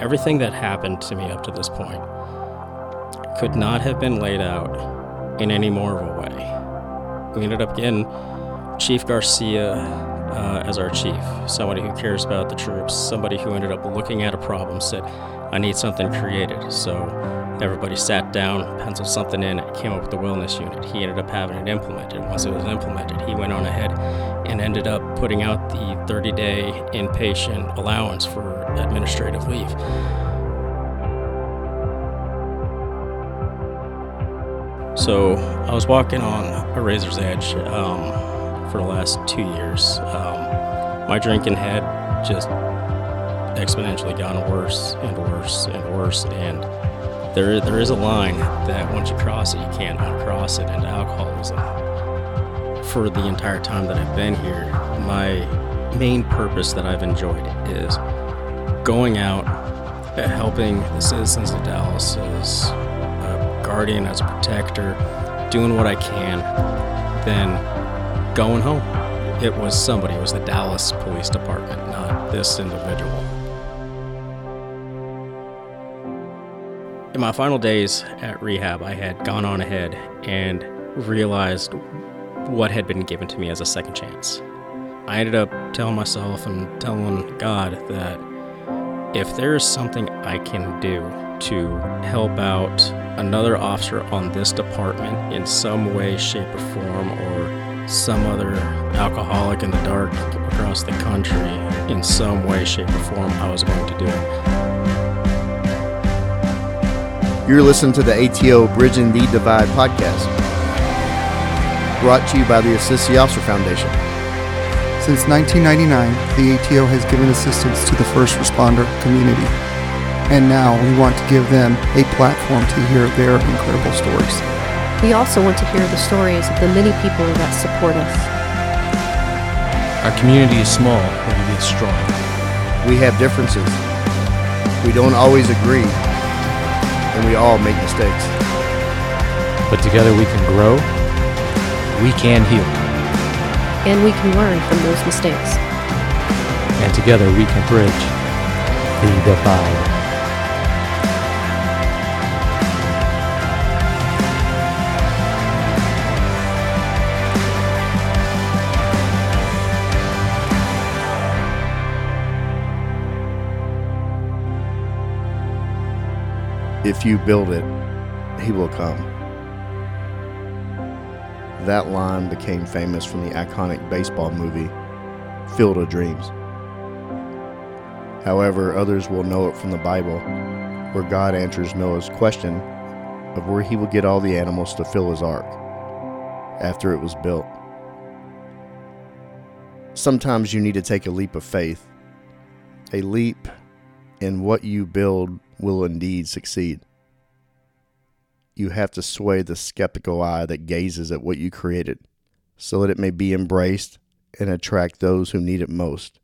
everything that happened to me up to this point could not have been laid out in any more of a way. We ended up getting Chief Garcia uh, as our chief, somebody who cares about the troops, somebody who ended up looking at a problem, said, I need something created. So everybody sat down, penciled something in, came up with the wellness unit. He ended up having it implemented. Once it was implemented, he went on ahead and ended up putting out the 30 day inpatient allowance for administrative leave. So I was walking on a razor's edge um, for the last two years. Um, my drinking had just exponentially gotten worse and worse and worse, and there there is a line that once you cross it, you can't uncross it into alcoholism. For the entire time that I've been here, my main purpose that I've enjoyed is going out, helping the citizens of Dallas as a guardian, as a protector, doing what I can, then going home. It was somebody, it was the Dallas Police Department, not this individual. In my final days at rehab, I had gone on ahead and realized what had been given to me as a second chance. I ended up telling myself and telling God that if there is something I can do to help out another officer on this department in some way, shape, or form, or some other alcoholic in the dark across the country in some way, shape, or form, I was going to do it. You're listening to the ATO Bridging the Divide podcast, brought to you by the Assist the Officer Foundation. Since 1999, the ATO has given assistance to the first responder community, and now we want to give them a platform to hear their incredible stories. We also want to hear the stories of the many people that support us. Our community is small, but it is strong. We have differences. We don't always agree, and we all make mistakes. But together we can grow, we can heal, And we can learn from those mistakes. and together we can bridge the divide. If you build it, he will come. That line became famous from the iconic baseball movie Field of Dreams. However, others will know it from the Bible, where God answers Noah's question of where he will get all the animals to fill his ark after it was built. Sometimes you need to take a leap of faith, a leap in what you build will indeed succeed. You have to sway the skeptical eye that gazes at what you created so that it may be embraced and attract those who need it most.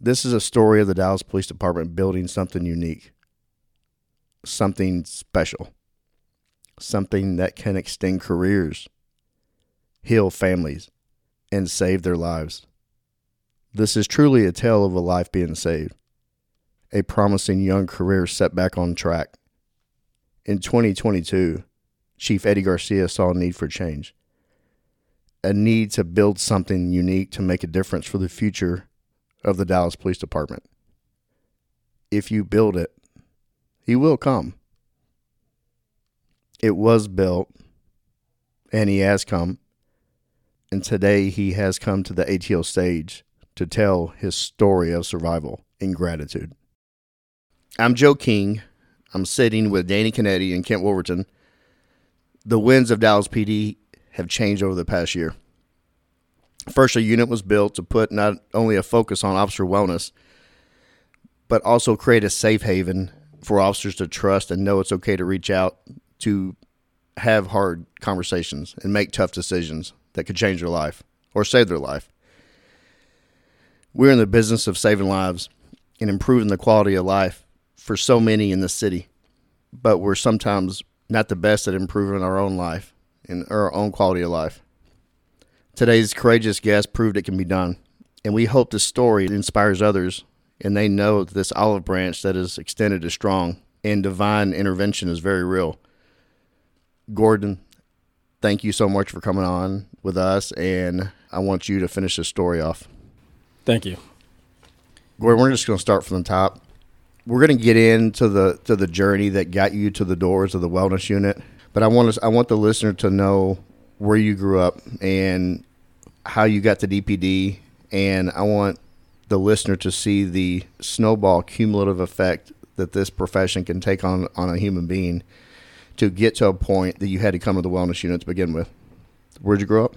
This is a story of the Dallas Police Department building something unique, something special, something that can extend careers, heal families, and save their lives. This is truly a tale of a life being saved, a promising young career set back on track. In 2022, Chief Eddie Garcia saw a need for change, a need to build something unique to make a difference for the future of the Dallas Police Department. If you build it, he will come. It was built, and he has come, and today he has come to the ATO stage to tell his story of survival and gratitude. I'm Joe King. I'm sitting with Danny Canetti and Kent Wolverton. The winds of Dallas PD have changed over the past year. First, a unit was built to put not only a focus on officer wellness, but also create a safe haven for officers to trust and know it's okay to reach out to have hard conversations and make tough decisions that could change their life or save their life. We're in the business of saving lives and improving the quality of life for so many in the city, but we're sometimes not the best at improving our own life and our own quality of life. Today's courageous guest proved it can be done, and we hope this story inspires others and they know that this olive branch that is extended is strong and divine intervention is very real. Gordon, thank you so much for coming on with us, and I want you to finish this story off. Thank you. Gordon, we're just going to start from the top. We're going to get into the to the journey that got you to the doors of the wellness unit, but I want to, I want the listener to know where you grew up and how you got to DPD, and I want the listener to see the snowball cumulative effect that this profession can take on on a human being to get to a point that you had to come to the wellness unit to begin with. Where'd you grow up?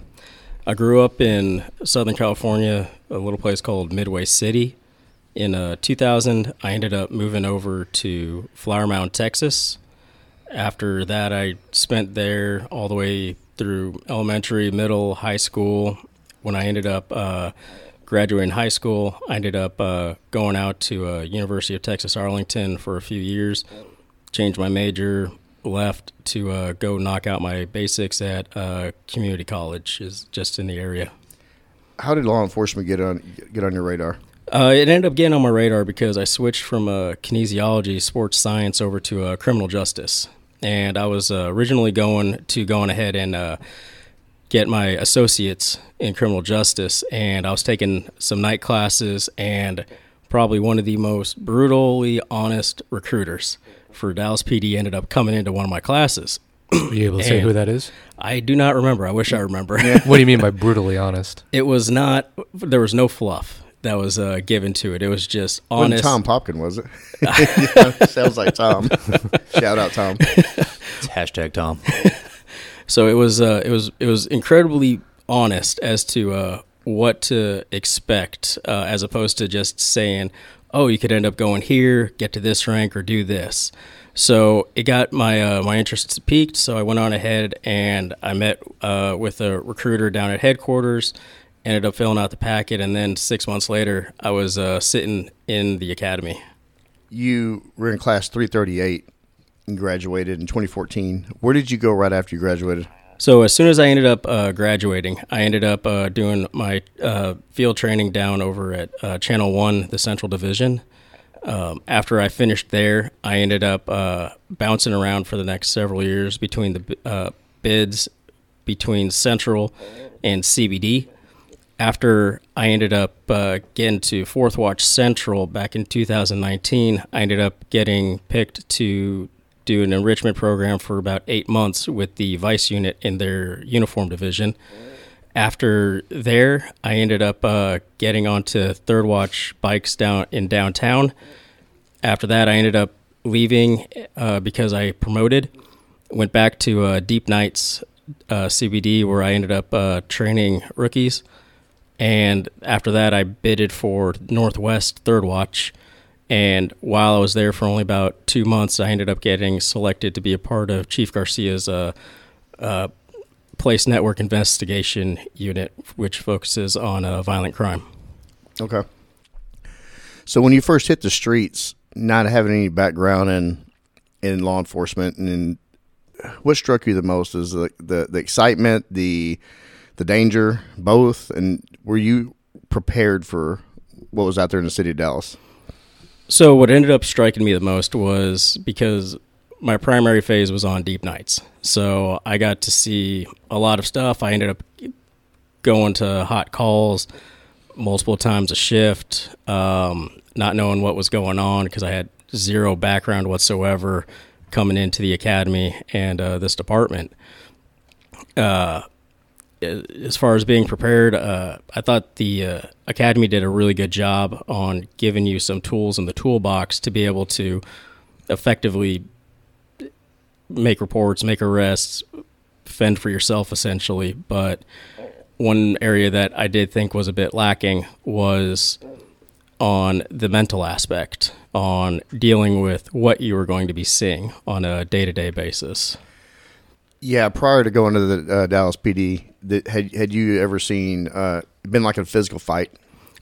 I grew up in Southern California, a little place called Midway City. In uh, 2000, I ended up moving over to Flower Mound, Texas. After that, I spent there all the way through elementary, middle, high school. When I ended up uh, graduating high school, I ended up uh, going out to uh, University of Texas Arlington for a few years. Changed my major, left to uh, go knock out my basics at uh, community college, is just in the area. How did law enforcement get on get on your radar? Uh, it ended up getting on my radar because I switched from uh, kinesiology, sports science, over to uh, criminal justice, and I was uh, originally going to going ahead and uh, get my associates in criminal justice, and I was taking some night classes, and probably one of the most brutally honest recruiters for Dallas PD ended up coming into one of my classes. You able to say who that is? I do not remember. I wish I remember. What do you mean by brutally honest? it was not. There was no fluff that was uh, given to it. It was just Wasn't honest. Tom Popkin, was it? Yeah, sounds like Tom. Shout out Tom. It's hashtag Tom. So it was uh, it was it was incredibly honest as to uh, what to expect, uh, as opposed to just saying, "Oh, you could end up going here, get to this rank, or do this." So it got my uh, my interest peaked. So I went on ahead and I met uh, with a recruiter down at headquarters. Ended up filling out the packet, and then six months later, I was uh, sitting in the academy. You were in class 338 and graduated in 2014. Where did you go right after you graduated? So as soon as I ended up uh, graduating, I ended up uh, doing my uh, field training down over at uh, Channel One, the Central Division. Um, after I finished there, I ended up uh, bouncing around for the next several years between the uh, bids between Central and CBD. After I ended up uh, getting to Fourth Watch Central back in 2019, I ended up getting picked to do an enrichment program for about eight months with the Vice unit in their uniform division. After there, I ended up uh, getting onto Third Watch bikes down in downtown. After that, I ended up leaving uh, because I promoted. Went back to uh, Deep Nights uh, CBD where I ended up uh, training rookies. And after that, I bidded for Northwest Third Watch. And while I was there for only about two months, I ended up getting selected to be a part of Chief Garcia's uh, uh, Place Network Investigation Unit, which focuses on uh, violent crime. Okay. So when you first hit the streets, not having any background in in law enforcement, and what struck you the most is the the, the excitement, the the danger, both, and were you prepared for what was out there in the city of Dallas? So what ended up striking me the most was because my primary phase was on deep nights. So I got to see a lot of stuff. I ended up going to hot calls multiple times a shift, um, not knowing what was going on because I had zero background whatsoever coming into the academy and uh, this department. Uh, as far as being prepared, uh, I thought the uh, academy did a really good job on giving you some tools in the toolbox to be able to effectively make reports, make arrests, fend for yourself essentially. But one area that I did think was a bit lacking was on the mental aspect, on dealing with what you were going to be seeing on a day to day basis. Yeah, prior to going to the uh, Dallas PD, that, had had you ever seen uh, been like a physical fight?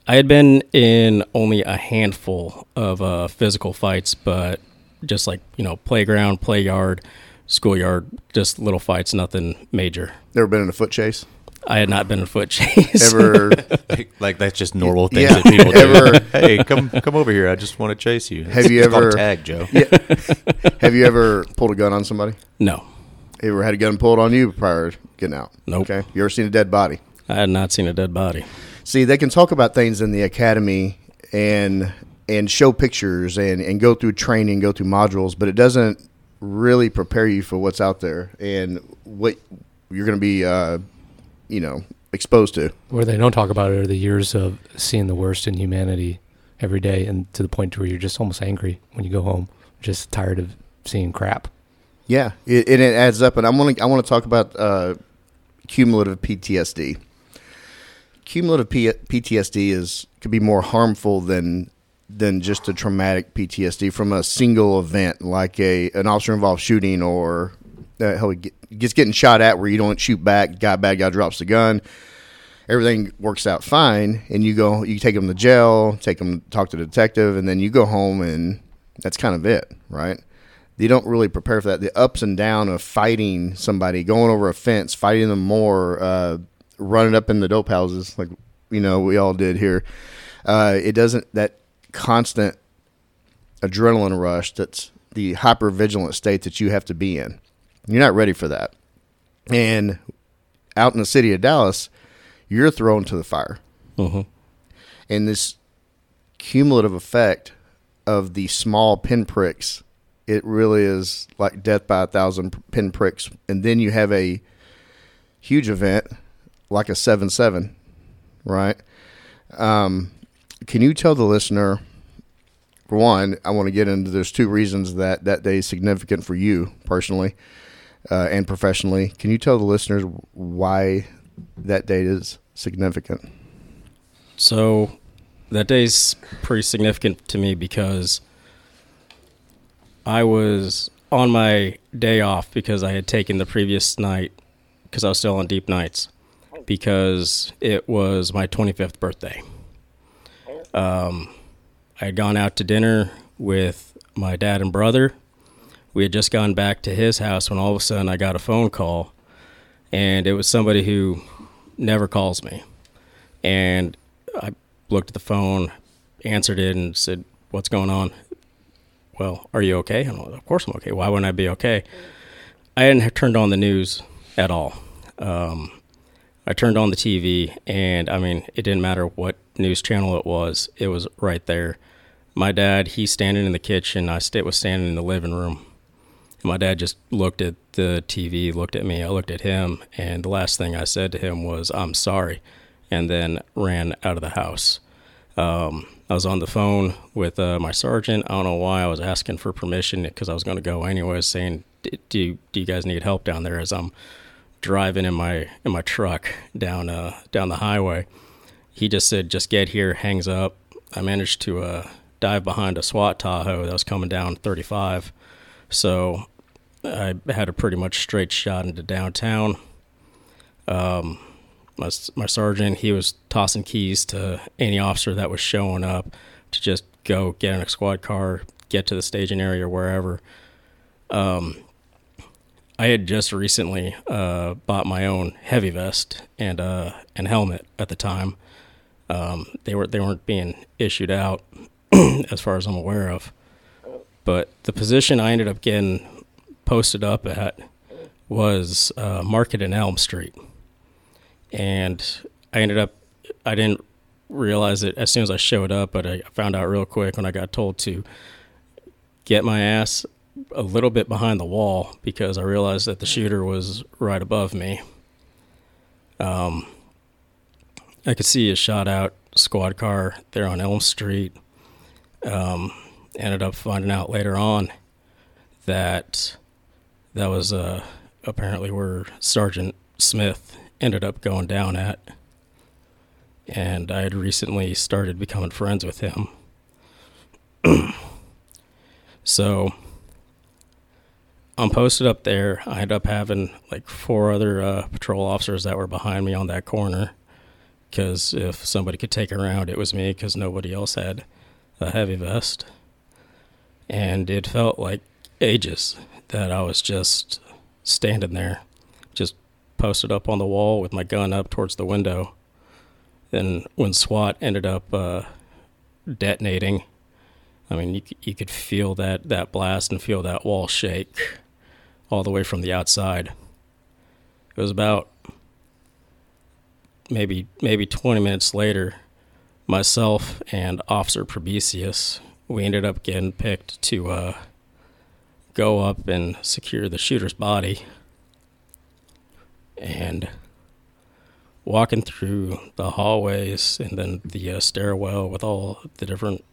I had been in only a handful of uh, physical fights, but just like you know, playground, play yard, schoolyard, just little fights, nothing major. Never been in a foot chase? I had not been in a foot chase. Ever like, like that's just normal things Yeah. that people do. Ever- hey, come come over here. I just want to chase you. Have you It's ever- tag Joe? have you ever pulled a gun on somebody? no, Ever had a gun pulled on you prior to getting out? Nope. Okay. You ever seen a dead body? I had not seen a dead body. See, they can talk about things in the academy and and show pictures and, and go through training, go through modules, but it doesn't really prepare you for what's out there and what you're going to be, uh, you know, exposed to. Where they don't talk about it are the years of seeing the worst in humanity every day, and to the point to where you're just almost angry when you go home, just tired of seeing crap. Yeah, it, and it adds up. And I'm gonna I want to talk about uh, cumulative PTSD. Cumulative P- PTSD is could be more harmful than than just a traumatic PTSD from a single event, like a an officer involved shooting or uh, hell, he get, gets getting shot at where you don't shoot back. Guy bad guy drops the gun. Everything works out fine, and you go. You take him to jail, take him talk to the detective, and then you go home, and that's kind of it, right? You don't really prepare for that. The ups and down of fighting somebody, going over a fence, fighting them more, uh, running up in the dope houses, like you know we all did here. Uh, it doesn't that constant adrenaline rush. That's the hyper vigilant state that you have to be in. You're not ready for that. And out in the city of Dallas, you're thrown to the fire. hmm And this cumulative effect of the small pinpricks, it really is like death by a thousand pinpricks. And then you have a huge event like a 7 7, right? Um, can you tell the listener, for one, I want to get into there's two reasons that that day is significant for you personally uh, and professionally. Can you tell the listeners why that date is significant? So that day's pretty significant to me because I was on my day off because I had taken the previous night because I was still on deep nights because it was my 25th birthday. Um, I had gone out to dinner with my dad and brother. We had just gone back to his house when all of a sudden I got a phone call, and it was somebody who never calls me. And I looked at the phone, answered it, and said, "What's going on?" Well, are you okay? And like, of course I'm okay. Why wouldn't I be okay? I hadn't have turned on the news at all. Um, I turned on the TV, and I mean, it didn't matter what news channel it was; it was right there. My dad, he's standing in the kitchen. I st- was standing in the living room. And my dad just looked at the TV, looked at me. I looked at him, and the last thing I said to him was, "I'm sorry," and then ran out of the house. Um, I was on the phone with uh, my sergeant. I don't know why I was asking for permission because I was going to go anyways, saying, "Do you, do you guys need help down there?" As I'm driving in my in my truck down uh, down the highway, he just said, "Just get here." Hangs up. I managed to uh, dive behind a SWAT Tahoe that was coming down 35, so I had a pretty much straight shot into downtown. Um, my, my sergeant, he was tossing keys to any officer that was showing up to just go get in a squad car, get to the staging area or wherever. Um, I had just recently uh, bought my own heavy vest and uh, and helmet at the time. Um, they were they weren't being issued out, as far as I'm aware of. But the position I ended up getting posted up at was uh, Market and Elm Street, and I ended up I didn't realize it as soon as I showed up, but I found out real quick when I got told to get my ass a little bit behind the wall because I realized that the shooter was right above me. Um, I could see a shot out squad car there on Elm Street. Um, ended up finding out later on that that was uh, apparently where Sergeant Smith ended up going down at. And I had recently started becoming friends with him. so I'm posted up there. I ended up having like four other uh, patrol officers that were behind me on that corner. Because if somebody could take a round, it was me because nobody else had a heavy vest. And it felt like ages that I was just standing there, posted up on the wall with my gun up towards the window. And when SWAT ended up uh, detonating, I mean, you, you could feel that, that blast and feel that wall shake all the way from the outside. It was about maybe maybe 20 minutes later, myself and Officer Probesius, we ended up getting picked to uh, go up and secure the shooter's body. And walking through the hallways and then the uh, stairwell with all the different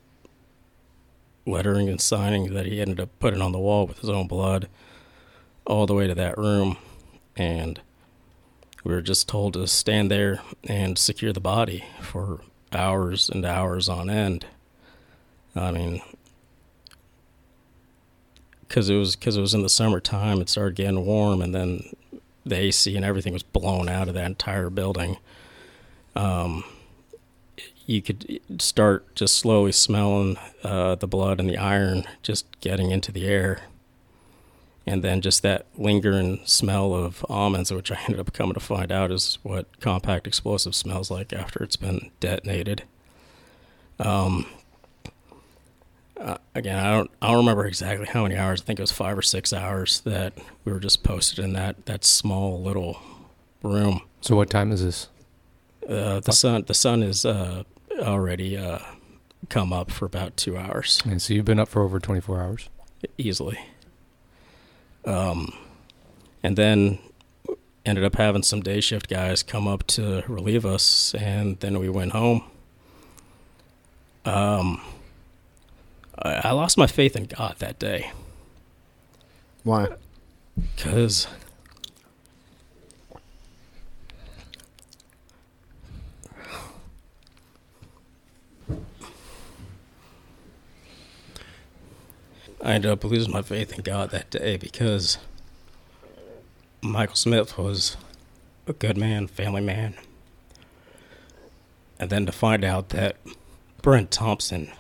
lettering and signing that he ended up putting on the wall with his own blood, all the way to that room. And we were just told to stand there and secure the body for hours and hours on end. I mean, because it was because it was in the summertime, it started getting warm, and then the AC and everything was blown out of that entire building. Um, you could start just slowly smelling uh, the blood and the iron just getting into the air and then just that lingering smell of almonds, which I ended up coming to find out is what compact explosive smells like after it's been detonated. Um, uh, again, I don't I don't remember exactly how many hours. I think it was five or six hours that we were just posted in that that small little room. So what time is this? Uh, the sun the sun is uh, already uh, come up for about two hours And so you've been up for over 24 hours. easily. Um, and then ended up having some day shift guys come up to relieve us, and then we went home. Um, I, lost my faith in God that day Why? because I ended up losing my faith in God that day because Michael Smith was a good man, family man. And then to find out that Brent Thompson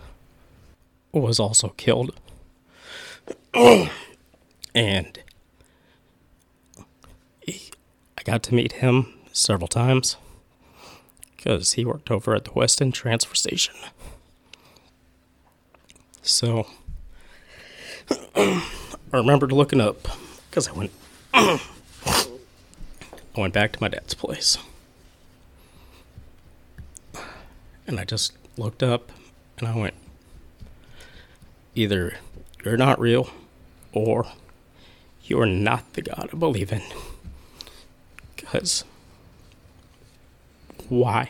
was also killed. and he, I got to meet him several times because he worked over at the Weston Transfer Station. So I remembered looking up because I went. I went back to my dad's place, and I just looked up, and I went. Either you're not real, or you're not the God I believe in. Because why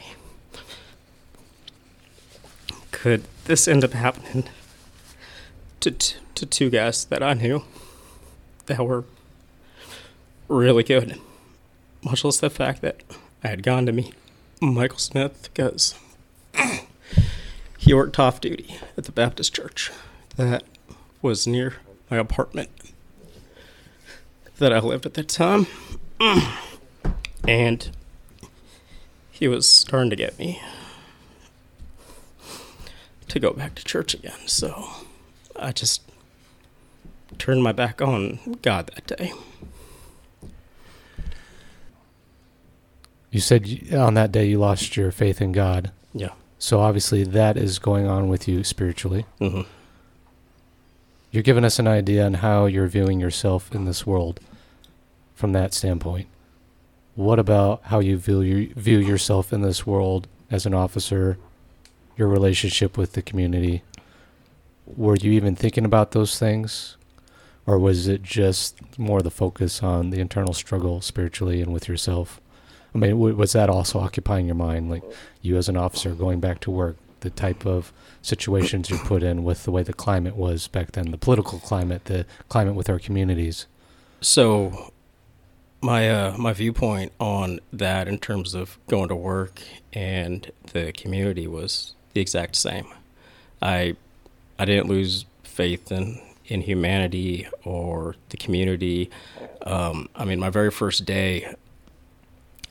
could this end up happening to t- to two guys that I knew that were really good. Much less the fact that I had gone to meet Michael Smith because he worked off duty at the Baptist church that was near my apartment that I lived at that time. And he was starting to get me to go back to church again. So I just turned my back on God that day. You said on that day you lost your faith in God. Yeah. So obviously that is going on with you spiritually. hmm You're giving us an idea on how you're viewing yourself in this world from that standpoint. What about how you view view yourself in this world as an officer, your relationship with the community? Were you even thinking about those things? Or was it just more the focus on the internal struggle spiritually and with yourself? I mean, was that also occupying your mind? Like you as an officer going back to work, the type of situations you put in with the way the climate was back then, the political climate, the climate with our communities. So, my uh, my viewpoint on that in terms of going to work and the community was the exact same. I I didn't lose faith in in humanity or the community. Um, I mean, my very first day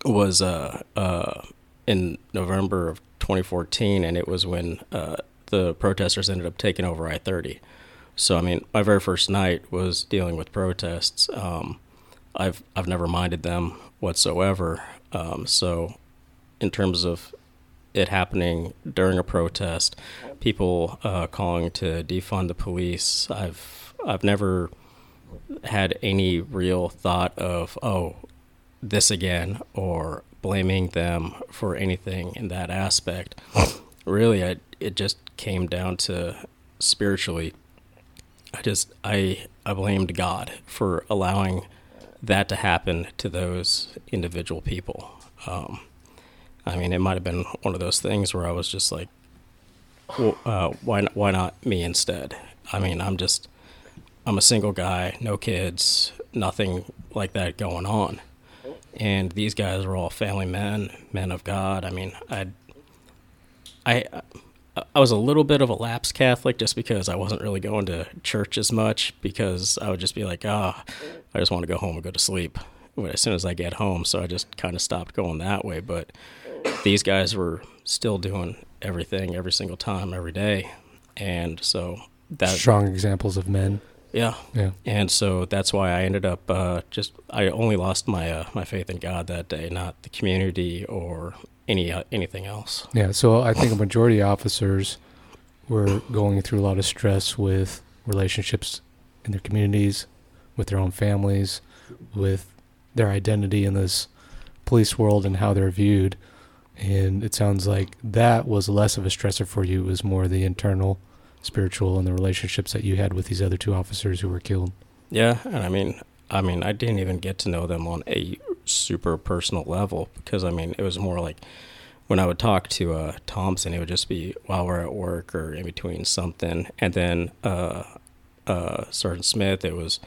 was uh, uh, in November of 2014, and it was when uh, the protesters ended up taking over I 30. So, I mean, my very first night was dealing with protests. Um, I've I've never minded them whatsoever. Um, so, in terms of it happening during a protest, people uh, calling to defund the police, I've I've never had any real thought of oh this again or blaming them for anything in that aspect. really, I, it just came down to spiritually. I just I I blamed God for allowing that to happen to those individual people. Um, I mean, it might have been one of those things where I was just like, well, uh, why why not me instead? I mean, I'm just I'm a single guy, no kids, nothing like that going on. And these guys were all family men, men of God. I mean, I I I was a little bit of a lapsed Catholic just because I wasn't really going to church as much because I would just be like, ah, oh, I just want to go home and go to sleep but as soon as I get home. So I just kind of stopped going that way. But these guys were still doing everything every single time, every day. And so that strong examples of men. Yeah. Yeah. And so that's why I ended up uh, just I only lost my uh, my faith in God that day, not the community or any uh, anything else. Yeah, so I think a majority of officers were going through a lot of stress with relationships in their communities, with their own families, with their identity in this police world and how they're viewed. And it sounds like that was less of a stressor for you. It was more the internal, spiritual, and the relationships that you had with these other two officers who were killed. Yeah, and I mean, I mean, I didn't even get to know them on a super personal level because I mean it was more like when I would talk to uh, Thompson, it would just be while we're at work or in between something, and then uh, uh, Sergeant Smith, it was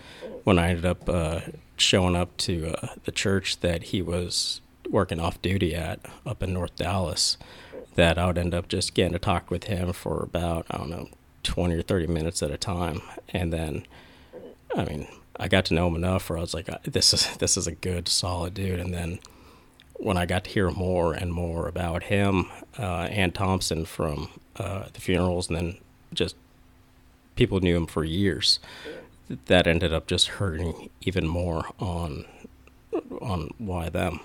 when I ended up uh, showing up to uh, the church that he was working off duty at up in North Dallas. That I would end up just getting to talk with him for about I don't know twenty or thirty minutes at a time, and then I mean I got to know him enough where I was like, this is this is a good, solid dude. And then when I got to hear more and more about him uh, and Thompson from uh, the funerals, and then just people knew him for years, that ended up just hurting even more on on why them.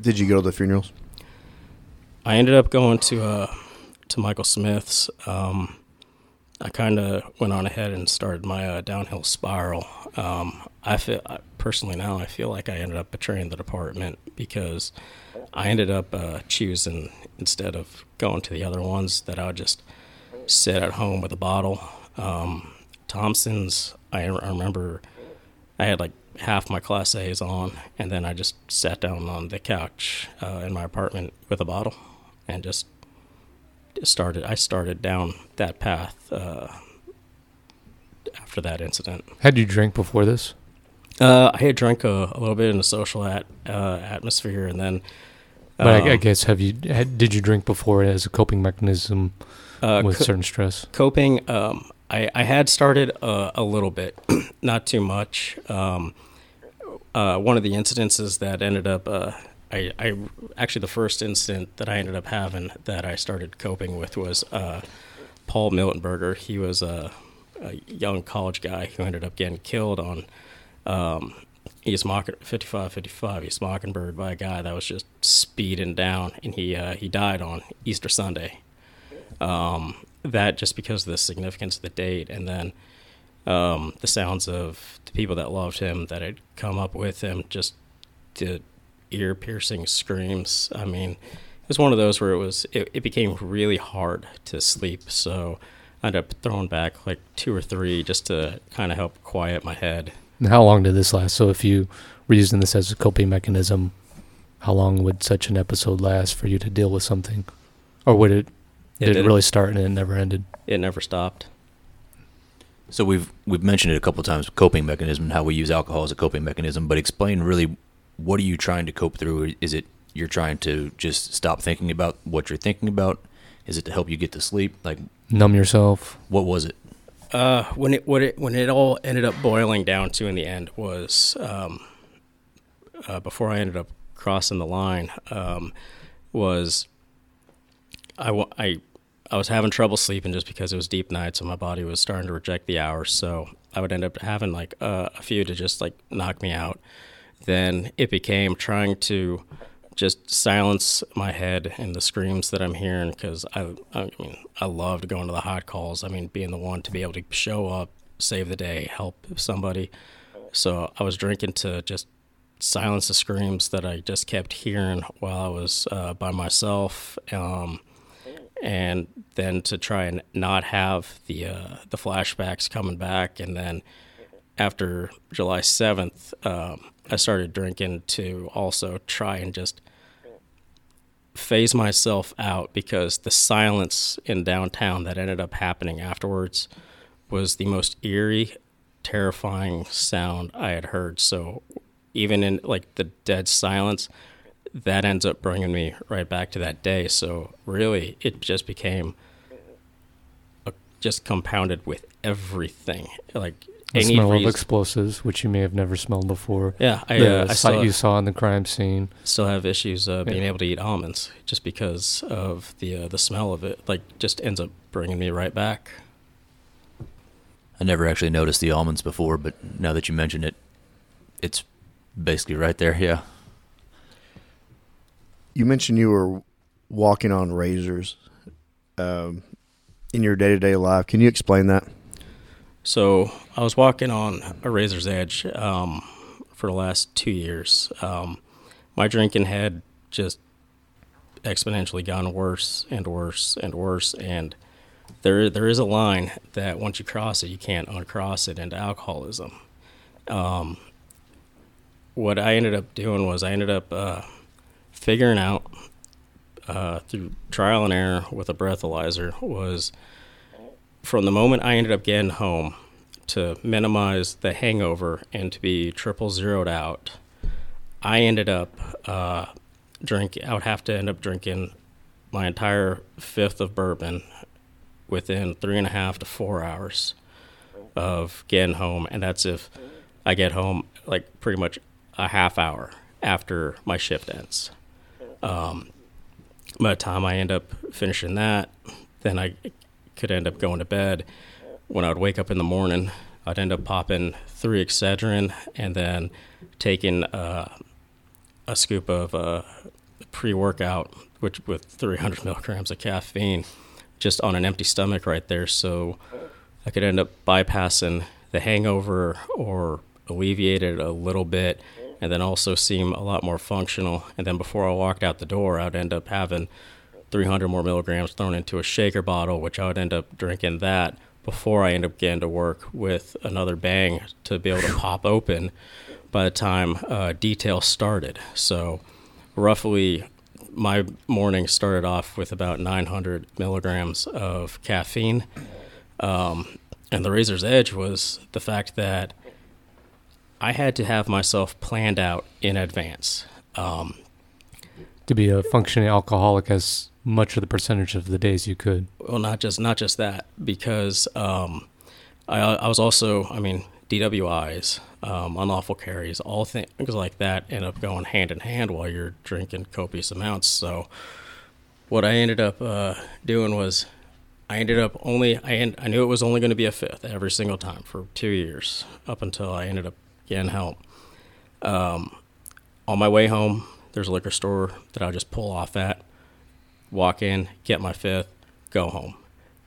Did you go to the funerals? I ended up going to uh, to Michael Smith's. Um, I kind of went on ahead and started my uh, downhill spiral. Um, I feel I, personally now I feel like I ended up betraying the department because I ended up uh, choosing instead of going to the other ones that I would just sit at home with a bottle. Um, Thompson's, I, I remember I had like half my class A's on, and then I just sat down on the couch uh, in my apartment with a bottle and just started I started down that path uh, after that incident. Had you drank before this? Uh, I had drank a, a, little bit in the social at, uh, atmosphere, and then. but I, I, um, guess have you had, did you drink before as a coping mechanism uh, with co- certain stress? Coping, um, I I had started a little bit, not too much. Um, uh, one of the incidences that ended up uh, I, I actually the first incident that I ended up having that I started coping with was uh, Paul Miltenberger. He was a, a, young college guy who ended up getting killed on um, East Mock 5555 East Mockingbird by a guy that was just speeding down, and he uh, he died on Easter Sunday. Um, that just because of the significance of the date, and then um, the sounds of the people that loved him that had come up with him just to ear piercing screams. I mean, it was one of those where it was it, it became really hard to sleep. So I ended up throwing back like two or three just to kind of help quiet my head. And how long did this last? So if you were using this as a coping mechanism, how long would such an episode last for you to deal with something, or would it? Did it, it really start and it never ended? It never stopped. So we've we've mentioned it a couple times, coping mechanism, how we use alcohol as a coping mechanism. But explain really what are you trying to cope through? Is it you're trying to just stop thinking about what you're thinking about? Is it to help you get to sleep? Like numb yourself? What was it? Uh, when it what it when it all ended up boiling down to in the end was um, uh, before I ended up crossing the line um, was I, I I was having trouble sleeping just because it was deep night, so my body was starting to reject the hours. So I would end up having like uh, a few to just like knock me out. Then it became trying to just silence my head and the screams that I'm hearing because I, I mean, I loved going to the hot calls. I mean, being the one to be able to show up, save the day, help somebody. So I was drinking to just silence the screams that I just kept hearing while I was uh, by myself. Um, and then to try and not have the uh, the flashbacks coming back, and then after July seventh, um, I started drinking to also try and just phase myself out because the silence in downtown that ended up happening afterwards was the most eerie, terrifying sound I had heard. So even in like the dead silence, that ends up bringing me right back to that day. So really, it just became a, just compounded with everything. Like The smell reason- of explosives, which you may have never smelled before. yeah, I, the uh, I sight still, you saw in the crime scene. still have issues uh, being Yeah. able to eat almonds just because of the uh, the smell of it. Like, just ends up bringing me right back. I never actually noticed the almonds before, but now that you mention it, it's basically right there. Yeah. You mentioned you were walking on razors um, in your day to day life. Can you explain that? So I was walking on a razor's edge um, for the last two years. Um, my drinking had just exponentially gone worse and worse and worse, and there there is a line that once you cross it, you can't uncross it into alcoholism. Um, what I ended up doing was I ended up uh, figuring out uh, through trial and error with a breathalyzer was from the moment I ended up getting home to minimize the hangover and to be triple zeroed out, I ended up uh, drink. I would have to end up drinking my entire fifth of bourbon within three and a half to four hours of getting home, and that's if I get home like pretty much a half hour after my shift ends. Um, by the time I end up finishing that, then I could end up going to bed. When I would wake up in the morning, I'd end up popping three Excedrin and then taking uh, a scoop of uh, pre-workout, which with 300 milligrams of caffeine, just on an empty stomach right there. So I could end up bypassing the hangover or alleviate it a little bit, and then also seem a lot more functional. And then before I walked out the door, I'd end up having 300 more milligrams thrown into a shaker bottle, which I would end up drinking that before I end up getting to work with another bang to be able to pop open by the time uh, detail started. So, roughly, my morning started off with about 900 milligrams of caffeine. Um, and the razor's edge was the fact that I had to have myself planned out in advance. Um, To be a functioning alcoholic as much of the percentage of the days you could. well, not just not just that, because um, I, I was also, I mean, DWIs, um, unlawful carries, all things like that end up going hand in hand while you're drinking copious amounts. So, what I ended up uh, doing was, I ended up only I en- I knew it was only going to be a fifth every single time for two years up until I ended up getting help. Um, on my way home, there's a liquor store that I'll just pull off at walk in, get my fifth, go home,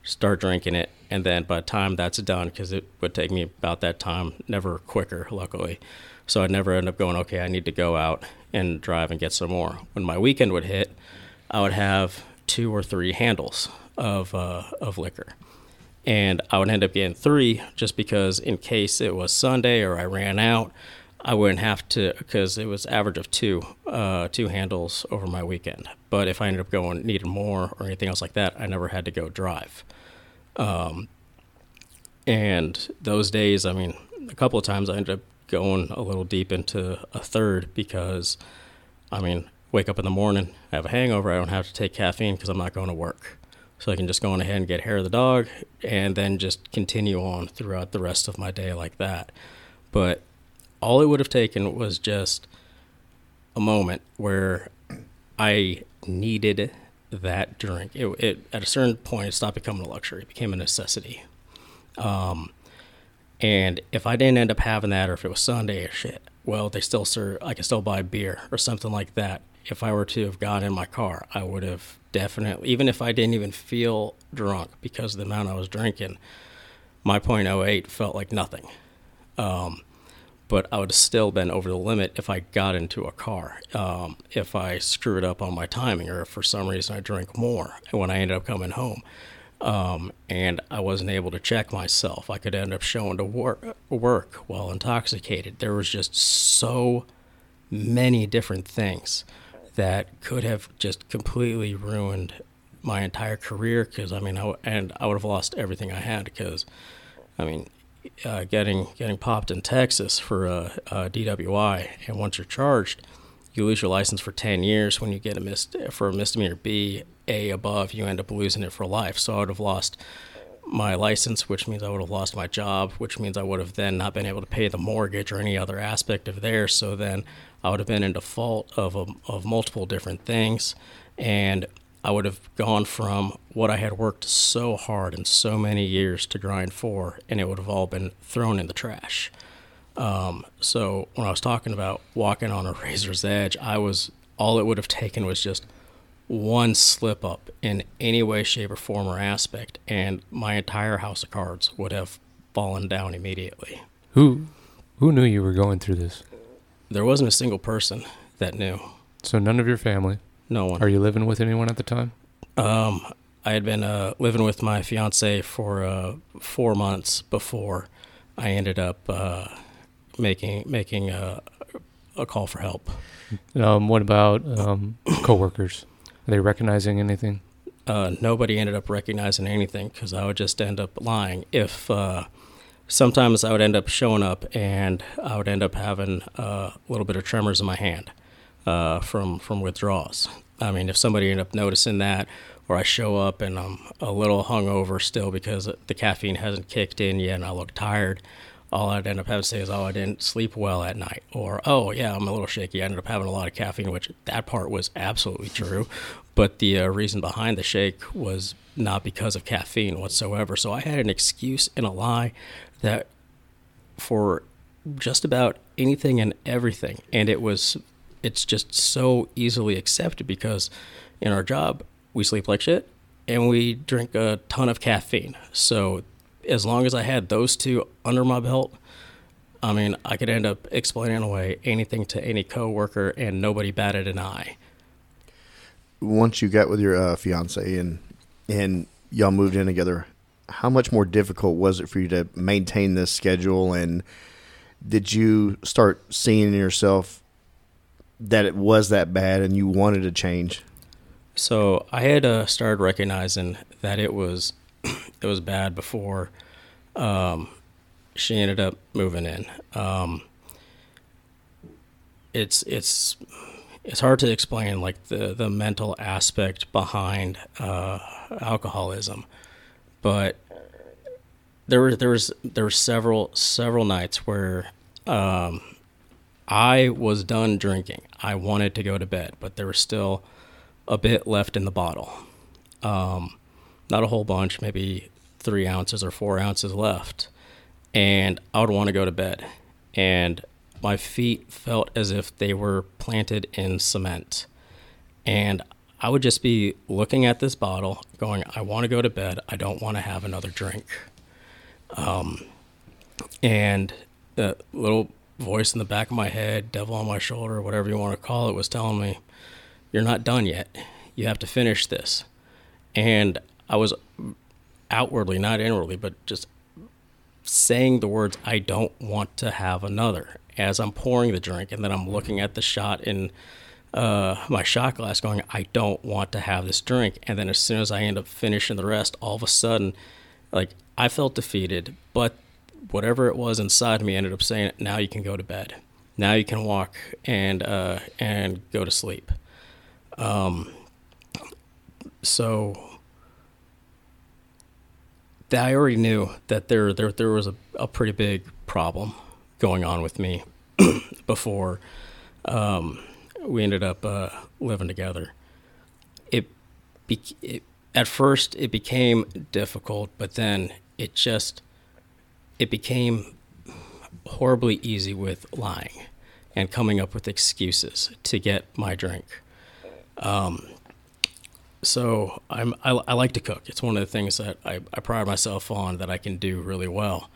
start drinking it, and then by the time that's done, because it would take me about that time, never quicker, luckily. So I'd never end up going, okay, I need to go out and drive and get some more. When my weekend would hit, I would have two or three handles of uh, of liquor, and I would end up getting three just because in case it was Sunday or I ran out, I wouldn't have to because it was average of two uh, two handles over my weekend. But if I ended up going needed more or anything else like that, I never had to go drive. Um, and those days, I mean, a couple of times I ended up going a little deep into a third because, I mean, wake up in the morning, I have a hangover, I don't have to take caffeine because I'm not going to work. So I can just go on ahead and get hair of the dog and then just continue on throughout the rest of my day like that. But all it would have taken was just a moment where I needed that drink. It, it at a certain point, it stopped becoming a luxury; it became a necessity. Um, and if I didn't end up having that, or if it was Sunday or shit, well, they still serve. I could still buy beer or something like that. If I were to have got in my car, I would have definitely, even if I didn't even feel drunk because of the amount I was drinking, my .08 felt like nothing. Um, but I would have still been over the limit if I got into a car. Um, if I screwed up on my timing, or if for some reason I drank more when I ended up coming home, um, and I wasn't able to check myself, I could end up showing to work, work while intoxicated. There was just so many different things that could have just completely ruined my entire career. Because I mean, I, and I would have lost everything I had. Because I mean, uh, getting getting popped in Texas for a, a, DWI, and once you're charged, you lose your license for 10 years. When you get a mis- for a misdemeanor B, A above, you end up losing it for life. So I would have lost my license, which means I would have lost my job, which means I would have then not been able to pay the mortgage or any other aspect of there. So then I would have been in default of a, of multiple different things, and I would have gone from what I had worked so hard and so many years to grind for, and it would have all been thrown in the trash. Um, so when I was talking about walking on a razor's edge, I was all it would have taken was just one slip up in any way, shape, or form or aspect, and my entire house of cards would have fallen down immediately. Who, who knew you were going through this? There wasn't a single person that knew. So none of your family. No one. Are you living with anyone at the time? Um, I had been uh, living with my fiance for uh, four months before I ended up uh, making making a, a, call for help. Um, what about um, coworkers? Are they recognizing anything? Uh, nobody ended up recognizing anything because I would just end up lying. If uh, sometimes I would end up showing up and I would end up having uh, a little bit of tremors in my hand uh, from from withdrawals. I mean, if somebody ended up noticing that, or I show up and I'm a little hungover still because the caffeine hasn't kicked in yet and I look tired, all I'd end up having to say is, "Oh, I didn't sleep well at night," or "Oh, yeah, I'm a little shaky. I ended up having a lot of caffeine," which that part was absolutely true, but the uh, reason behind the shake was not because of caffeine whatsoever. So I had an excuse and a lie that for just about anything and everything, and it was it's just so easily accepted because in our job we sleep like shit and we drink a ton of caffeine. So as long as I had those two under my belt, I mean, I could end up explaining away anything to any coworker and nobody batted an eye. Once you got with your uh, fiance and and y'all moved in together, how much more difficult was it for you to maintain this schedule and did you start seeing yourself that it was that bad and you wanted to change? So I had uh, started recognizing that it was it was bad before um, she ended up moving in. Um, it's it's it's hard to explain like the the mental aspect behind uh, alcoholism, but there were there was there were several several nights where um, I was done drinking. I wanted to go to bed, but there was still a bit left in the bottle. Um, not a whole bunch, maybe three ounces or four ounces left. And I would want to go to bed. And my feet felt as if they were planted in cement. And I would just be looking at this bottle, going, I want to go to bed. I don't want to have another drink. Um, and the little voice in the back of my head, devil on my shoulder, whatever you want to call it, was telling me, You're not done yet. You have to finish this. And I was outwardly, not inwardly, but just saying the words, I don't want to have another as I'm pouring the drink. And then I'm looking at the shot in uh, my shot glass going, I don't want to have this drink. And then as soon as I end up finishing the rest, all of a sudden, like I felt defeated, but whatever it was inside me ended up saying, "Now you can go to bed. Now you can walk and uh, and go to sleep." Um, so I already knew that there there there was a, a pretty big problem going on with me before um, we ended up uh, living together. It be, it, at first it became difficult, but then it just it became horribly easy with lying and coming up with excuses to get my drink. Um, so I'm I, I like to cook. It's one of the things that I, I pride myself on that I can do really well.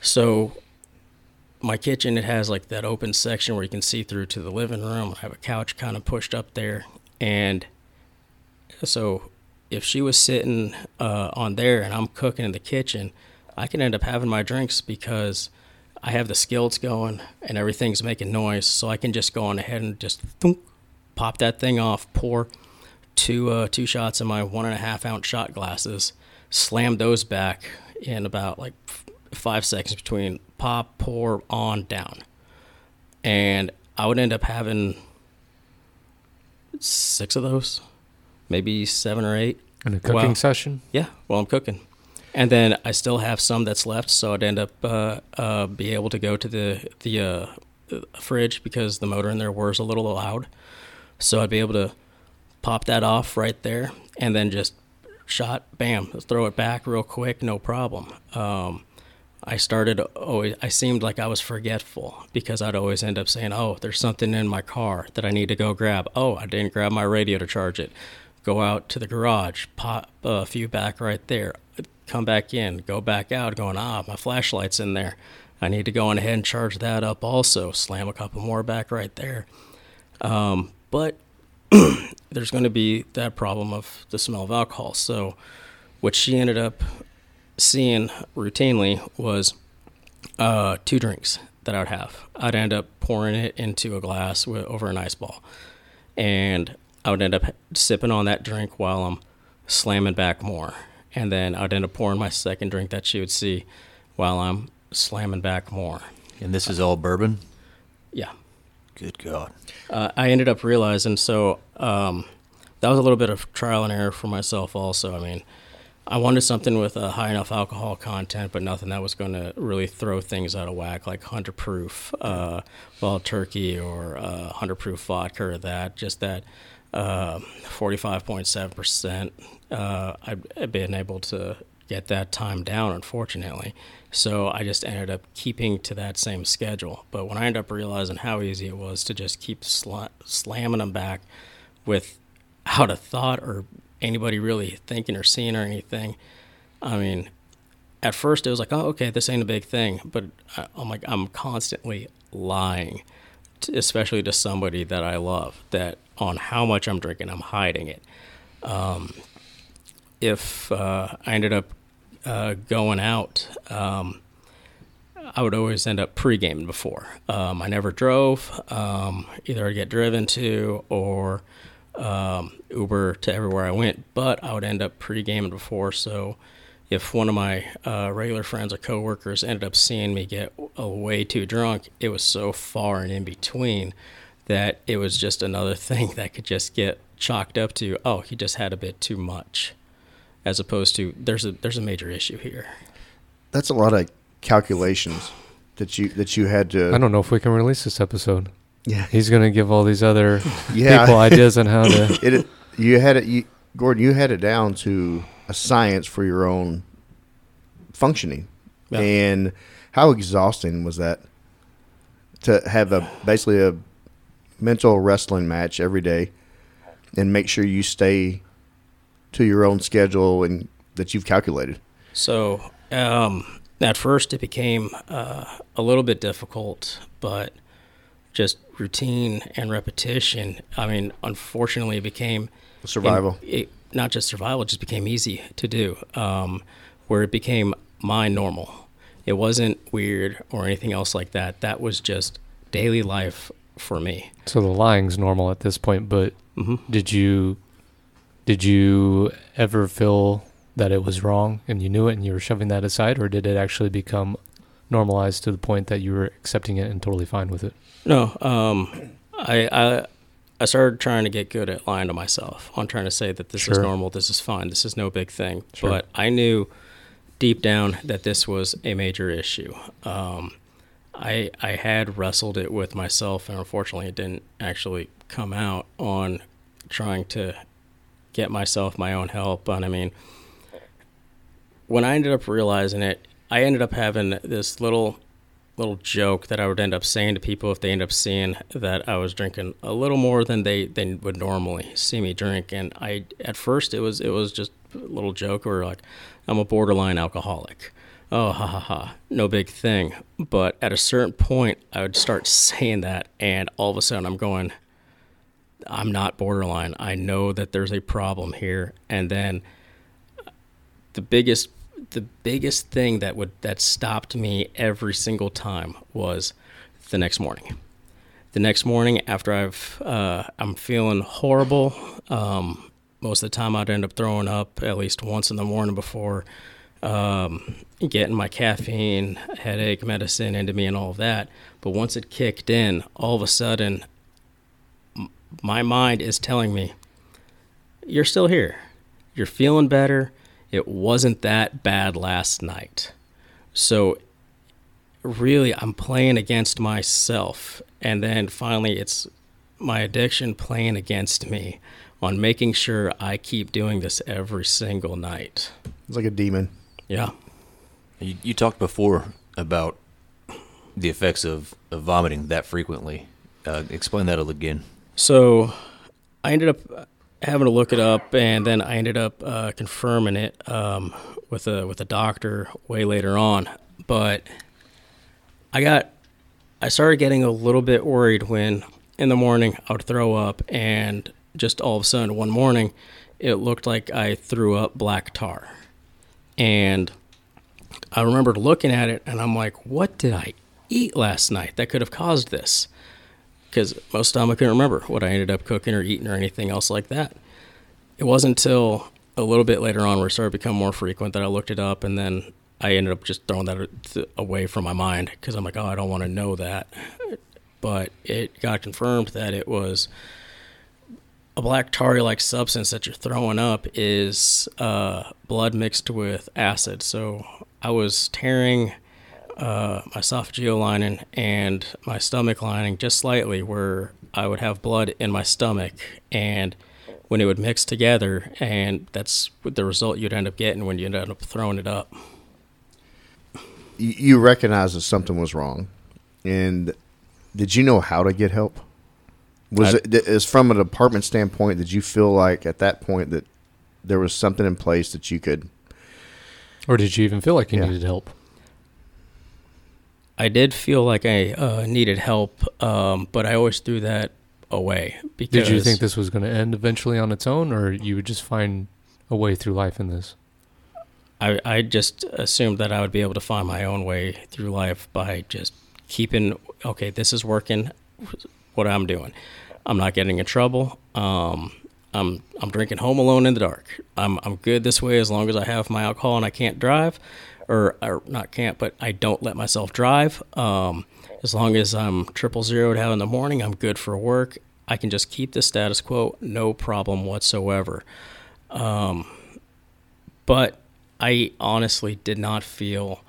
So my kitchen it has like that open section where you can see through to the living room. I have a couch kind of pushed up there, and so if she was sitting uh, on there and I'm cooking in the kitchen, I can end up having my drinks because I have the skillets going and everything's making noise. So I can just go on ahead and just thunk, pop that thing off, pour two uh, two shots in my one and a half ounce shot glasses, slam those back in about like f- five seconds between pop, pour, on, down, and I would end up having six of those, maybe seven or eight. In a cooking session? Yeah, while I'm cooking. And then I still have some that's left, so I'd end up uh, uh, be able to go to the the uh, fridge because the motor in there whirs a little loud. So I'd be able to pop that off right there, and then just shot, bam, throw it back real quick, no problem. Um, I started always. I seemed like I was forgetful because I'd always end up saying, "Oh, there's something in my car that I need to go grab." Oh, I didn't grab my radio to charge it. Go out to the garage, pop a few back right there, come back in, go back out, going, "Ah, my flashlight's in there. I need to go on ahead and charge that up also. Slam a couple more back right there." Um, but there's going to be that problem of the smell of alcohol. So, what she ended up seeing routinely was uh, two drinks that I would have. I'd end up pouring it into a glass with, over an ice ball, and I would end up sipping on that drink while I'm slamming back more, and then I'd end up pouring my second drink that she would see while I'm slamming back more. And this is all bourbon. Yeah. Good God. uh, I ended up realizing so um, that was a little bit of trial and error for myself also. I mean, I wanted something with a high enough alcohol content, but nothing that was going to really throw things out of whack, like hundred proof uh, wild turkey or uh, hundred proof vodka or that. Just that forty five point seven percent. Uh, I've been able to get that time down, unfortunately. So I just ended up keeping to that same schedule. But when I ended up realizing how easy it was to just keep sla- slamming them back without a thought or anybody really thinking or seeing or anything, I mean, at first it was like, oh, okay, this ain't a big thing. But I'm like, I'm constantly lying, especially to somebody that I love, that on how much I'm drinking, I'm hiding it. Um, if uh, I ended up uh, going out, um, I would always end up pre-gaming before. Um, I never drove. Um, either I'd get driven to or um, Uber to everywhere I went, but I would end up pre-gaming before. So if one of my uh, regular friends or coworkers ended up seeing me get uh, way too drunk, it was so far and in between that it was just another thing that could just get chalked up to, oh, he just had a bit too much, as opposed to there's a there's a major issue here. That's a lot of calculations that you that you had to. I don't know if we can release this episode. Yeah, He's going to give all these other yeah. people ideas on how to. it you had it you Gordon you had it down to a science for your own functioning Yeah. and how exhausting was that to have a basically a mental wrestling match every day and make sure you stay to your own schedule and that you've calculated So um, at first it became uh, a little bit difficult, but just routine and repetition. I mean, unfortunately, it became survival it, it- not just survival, it just became easy to do, um, where it became my normal. It wasn't weird or anything else like that. That was just daily life for me. So the lying's normal at this point, but hmm did you did you ever feel that it was wrong and you knew it and you were shoving that aside, or did it actually become normalized to the point that you were accepting it and totally fine with it? No, um, I, I I started trying to get good at lying to myself on trying to say that this is normal, this is fine, this is no big thing. Sure. But I knew deep down that this was a major issue. Um, I I had wrestled it with myself, and unfortunately, it didn't actually come out on trying to get myself my own help. And I mean, when I ended up realizing it, I ended up having this little little joke that I would end up saying to people if they end up seeing that I was drinking a little more than they, they would normally see me drink. And I at first it was it was just a little joke or like I'm a borderline alcoholic. Oh ha ha ha. No big thing. But at a certain point I would start saying that and all of a sudden I'm going I'm not borderline. I know that there's a problem here. And then the biggest the biggest thing that would that stopped me every single time was the next morning. The next morning, after I've uh, I'm feeling horrible. Um, most of the time, I'd end up throwing up at least once in the morning before um, getting my caffeine, headache medicine into me, and all of that. But once it kicked in, all of a sudden, my mind is telling me, "You're still here. You're feeling better it wasn't that bad last night. So really I'm playing against myself and then finally it's my addiction playing against me on making sure I keep doing this every single night. It's like a demon. Yeah. You, you talked before about the effects of, of vomiting that frequently. Uh, explain that again. So I ended up having to look it up, and then I ended up uh, confirming it um, with a with a doctor way later on. But I got I started getting a little bit worried when in the morning I would throw up, and just all of a sudden one morning it looked like I threw up black tar, and I remembered looking at it, and I'm like, what did I eat last night that could have caused this? Because most of the time I couldn't remember what I ended up cooking or eating or anything else like that. It wasn't until a little bit later on where it started to become more frequent that I looked it up and then I ended up just throwing that away from my mind because I'm like, oh, I don't want to know that. But it got confirmed that it was a black tarry like substance that you're throwing up is uh, blood mixed with acid. So I was tearing uh, my esophageal lining and my stomach lining just slightly, where I would have blood in my stomach, and when it would mix together, and that's what the result you'd end up getting when you end up throwing it up. You recognize that something was wrong, and did you know how to get help? Was I, it is from a department standpoint? Did you feel like at that point that there was something in place that you could, or did you even feel like you yeah. needed help? I did feel like I uh, needed help, um, but I always threw that away. Because did you think this was going to end eventually on its own, or you would just find a way through life in this? I, I just assumed that I would be able to find my own way through life by just keeping okay, this is working. What I'm doing, I'm not getting in trouble. Um, I'm I'm drinking home alone in the dark. I'm I'm good this way as long as I have my alcohol and I can't drive or, or not can't, but I don't let myself drive. Um, as long as I'm triple zeroed out in the morning, I'm good for work. I can just keep the status quo, no problem whatsoever. Um, but I honestly did not feel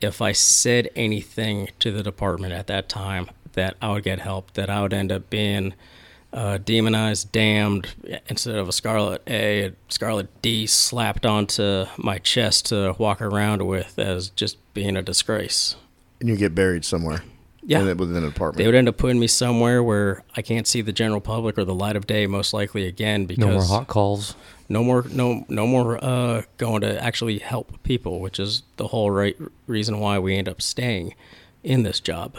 if I said anything to the department at that time that I would get help, that I would end up being uh, demonized, damned, instead of a Scarlet A, a Scarlet D slapped onto my chest to walk around with as just being a disgrace. And you get buried somewhere. Yeah, within an apartment. They would end up putting me somewhere where I can't see the general public or the light of day, most likely again. Because no more hot calls. No more, no, no more uh, going to actually help people, which is the whole right reason why we end up staying in this job.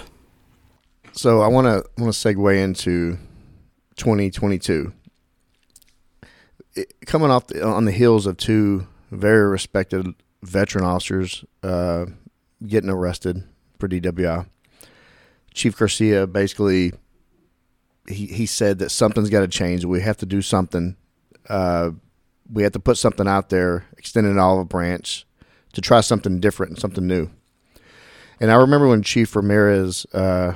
So I want to want to segue into 2022. It, coming off the, on the heels of two very respected veteran officers uh, getting arrested for DWI, Chief Garcia basically he he said that something's got to change. We have to do something. Uh, we have to put something out there, extend an olive branch to try something different and something new. And I remember when Chief Ramirez uh,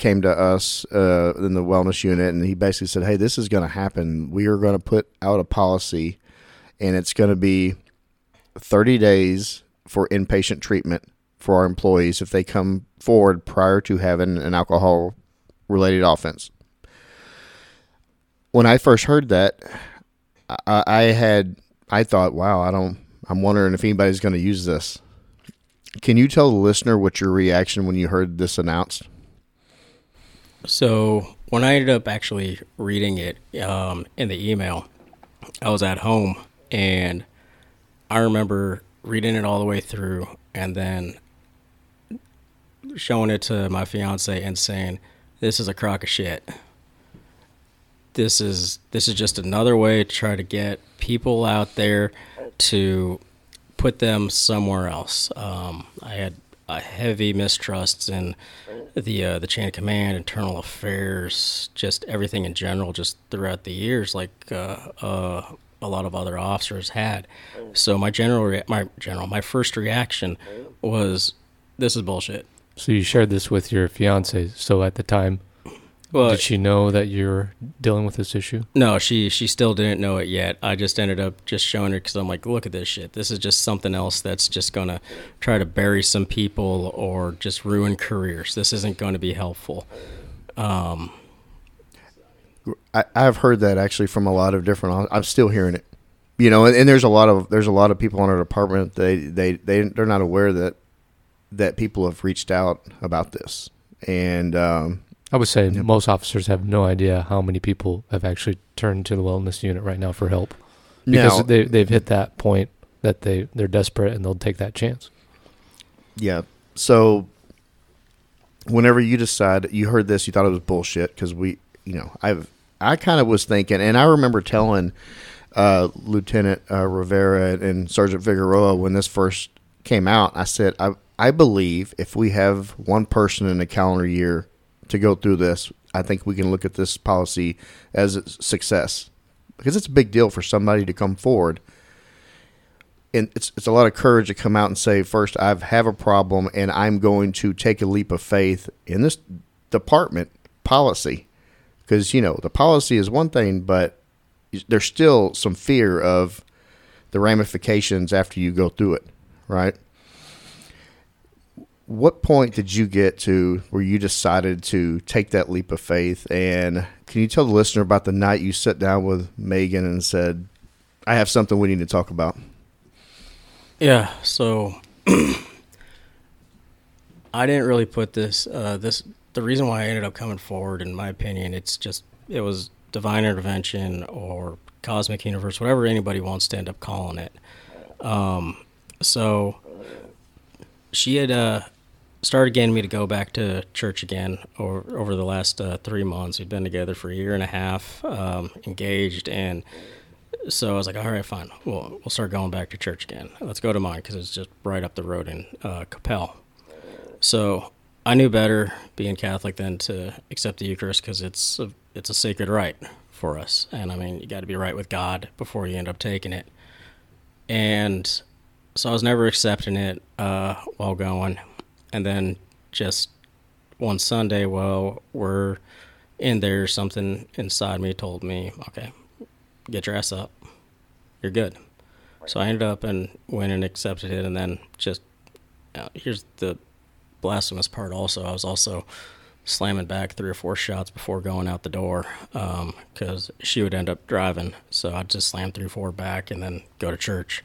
came to us uh, in the wellness unit, and he basically said, "Hey, this is going to happen. We are going to put out a policy, and it's going to be 30 days for inpatient treatment for our employees if they come forward prior to having an alcohol-related offense." When I first heard that, I, I had I thought, wow, I don't. I'm wondering if anybody's going to use this. Can you tell the listener what your reaction when you heard this announced? So when I ended up actually reading it um, in the email, I was at home and I remember reading it all the way through and then showing it to my fiance and saying, "This is a crock of shit. This is this is just another way to try to get people out there to put them somewhere else." Um, I had a heavy mistrusts in the uh, the chain of command, internal affairs, just everything in general, just throughout the years, like uh, uh, a lot of other officers had. So my general, rea- my general, my first reaction was, "This is bullshit." So you shared this with your fiance. So at the time, Well, did she know that you're dealing with this issue? No, she she still didn't know it yet. I just ended up just showing her because I'm like, look at this shit. This is just something else that's just gonna try to bury some people or just ruin careers. This isn't going to be helpful. Um, I, I've heard that actually from a lot of different. I'm still hearing it, you know. And, and there's a lot of there's a lot of people in our department. They they they they're not aware that that people have reached out about this, and um, I would say Yep. most officers have no idea how many people have actually turned to the wellness unit right now for help because now, they they've hit that point that they they're desperate and they'll take that chance. yeah. So whenever you decide you heard this, you thought it was bullshit because we, you know, I've I kind of was thinking, and I remember telling uh, Lieutenant uh, Rivera and Sergeant Figueroa when this first came out. I said, I I believe if we have one person in a calendar year to go through this, I think we can look at this policy as a success because it's a big deal for somebody to come forward. And it's it's a lot of courage to come out and say, first, I have a problem, and I'm going to take a leap of faith in this department policy, because you know the policy is one thing, but there's still some fear of the ramifications after you go through it, right? What point did you get to where you decided to take that leap of faith? And can you tell the listener about the night you sat down with Megan and said, I have something we need to talk about? Yeah, so I didn't really put this uh, this the reason why I ended up coming forward in my opinion it's just it was divine intervention or cosmic universe whatever anybody wants to end up calling it. Um, so she had uh, started getting me to go back to church again over over the last uh, three months. We'd been together for a year and a half, um, engaged, and so I was like, all right, fine. We'll we'll start going back to church again. Let's go to mine because it's just right up the road in uh, Capel. So I knew better being Catholic than to accept the Eucharist because it's a, it's a sacred rite for us, and I mean you got to be right with God before you end up taking it. And so I was never accepting it uh, while going, and then just one Sunday, while we're in there, something inside me told me, okay, get your ass up. You're good. So I ended up and went and accepted it, and then just uh, here's the blasphemous part. Also, I was also slamming back three or four shots before going out the door because she would end up driving. So I'd just slam three or four back and then go to church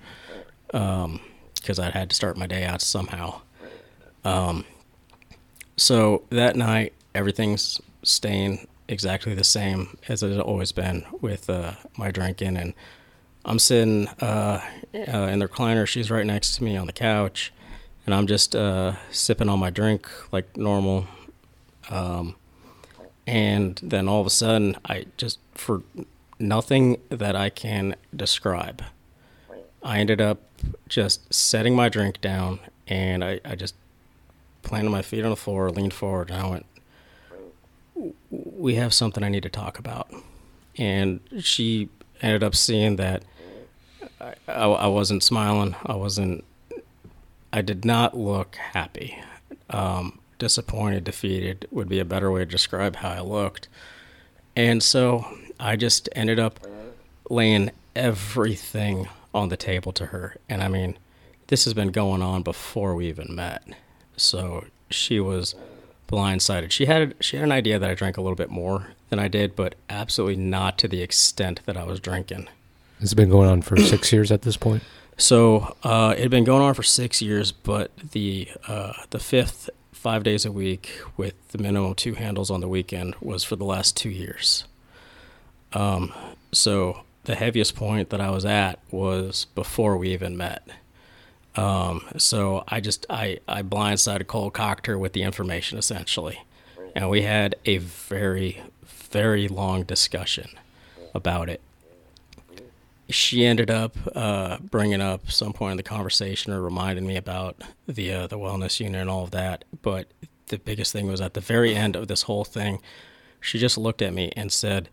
because I had to start my day out somehow. Um, so that night, everything's staying exactly the same as it had always been with uh, my drinking. And I'm sitting uh, uh, in the recliner. She's right next to me on the couch. And I'm just uh, sipping on my drink like normal. Um, and then all of a sudden, I just, for nothing that I can describe, I ended up just setting my drink down and I, I just planted my feet on the floor, leaned forward, and I went, We have something I need to talk about. And she ended up seeing that I, I, I wasn't smiling. I wasn't, I did not look happy. Um, disappointed, defeated would be a better way to describe how I looked. And so I just ended up laying everything on the table to her. And I mean, this has been going on before we even met. So she was blindsided. She had she had an idea that I drank a little bit more than I did, but absolutely not to the extent that I was drinking. It's been going on for six years at this point. So uh, it had been going on for six years, but the uh, the fifth five days a week with the minimum two handles on the weekend was for the last two years. Um, so the heaviest point that I was at was before we even met. Um, so I just I I blindsided Cole cocked her with the information essentially, and we had a very very long discussion about it she ended up uh, bringing up some point in the conversation or reminding me about the uh, the wellness unit and all of that. But the biggest thing was at the very end of this whole thing, she just looked at me and said,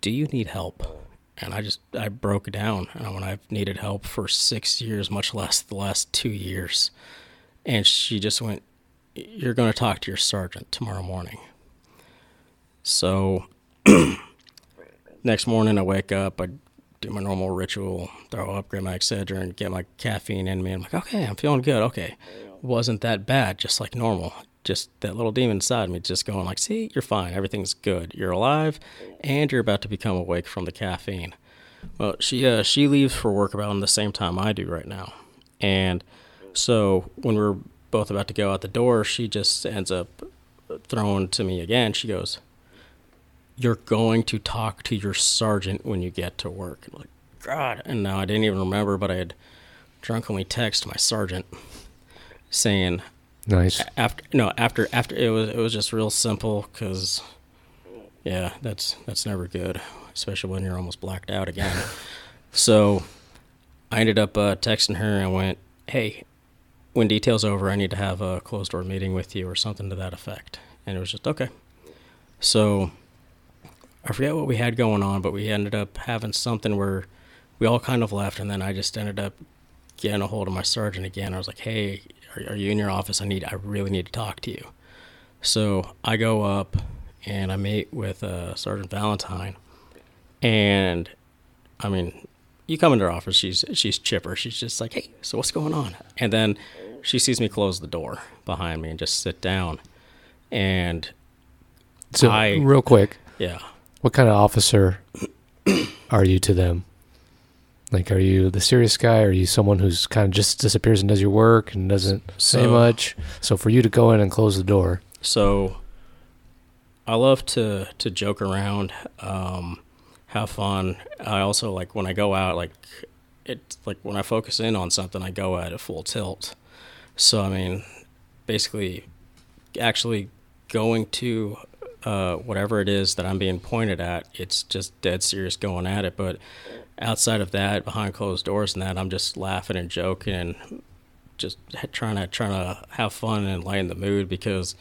"Do you need help?" And I just I broke down. And when I've needed help for six years, much less the last two years, and she just went, "You're going to talk to your sergeant tomorrow morning." So. next morning I wake up, I do my normal ritual, throw up, grab my Excedrin, get my caffeine in me. I'm like, okay, I'm feeling good. Okay, wasn't that bad, just like normal. Just that little demon inside me just going like, see, you're fine, everything's good, you're alive, and you're about to become awake from the caffeine. Well, she uh, she leaves for work about the same time I do right now, and so when we're both about to go out the door, she just ends up throwing to me again. She goes, you're going to talk to your sergeant when you get to work. like, God. And now I didn't even remember, but I had drunkenly texted my sergeant saying, Nice. After no, after after it was it was just real simple because, yeah, that's that's never good, especially when you're almost blacked out again. so, I ended up uh, texting her and I went, "Hey, when details over, I need to have a closed door meeting with you or something to that effect." And it was just okay. So I forget what we had going on, but we ended up having something where we all kind of left, and then I just ended up getting a hold of my sergeant again. I was like, "Hey, are, are you in your office? I need, I really need to talk to you." So I go up and I meet with uh, Sergeant Valentine, and I mean, you come into her office, she's she's chipper. She's just like, "Hey, so what's going on?" And then she sees me close the door behind me and just sit down, and So, I- real quick, yeah. what kind of officer are you to them? Like, are you the serious guy? Or are you someone who's kind of just disappears and does your work and doesn't say So- much? So, for you to go in and close the door, So I love to to joke around, um, have fun. I also like when I go out, like it like when I focus in on something, I go at it full tilt. So I mean, basically, actually going to uh, whatever it is that I'm being pointed at, it's just dead serious going at it. But outside of that, behind closed doors and that, I'm just laughing and joking and just trying to trying to have fun and lighten the mood because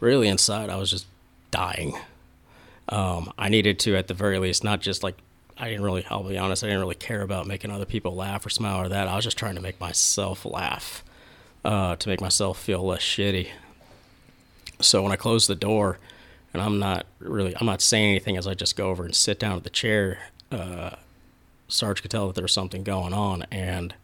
really inside I was just dying. Um, I needed to at the very least not just like I didn't really I'll be honest I didn't really care about making other people laugh or smile or that I was just trying to make myself laugh uh, to make myself feel less shitty. So when I closed the door and I'm not really I'm not saying anything as I just go over and sit down at the chair. Uh, Sarge could tell that there was something going on and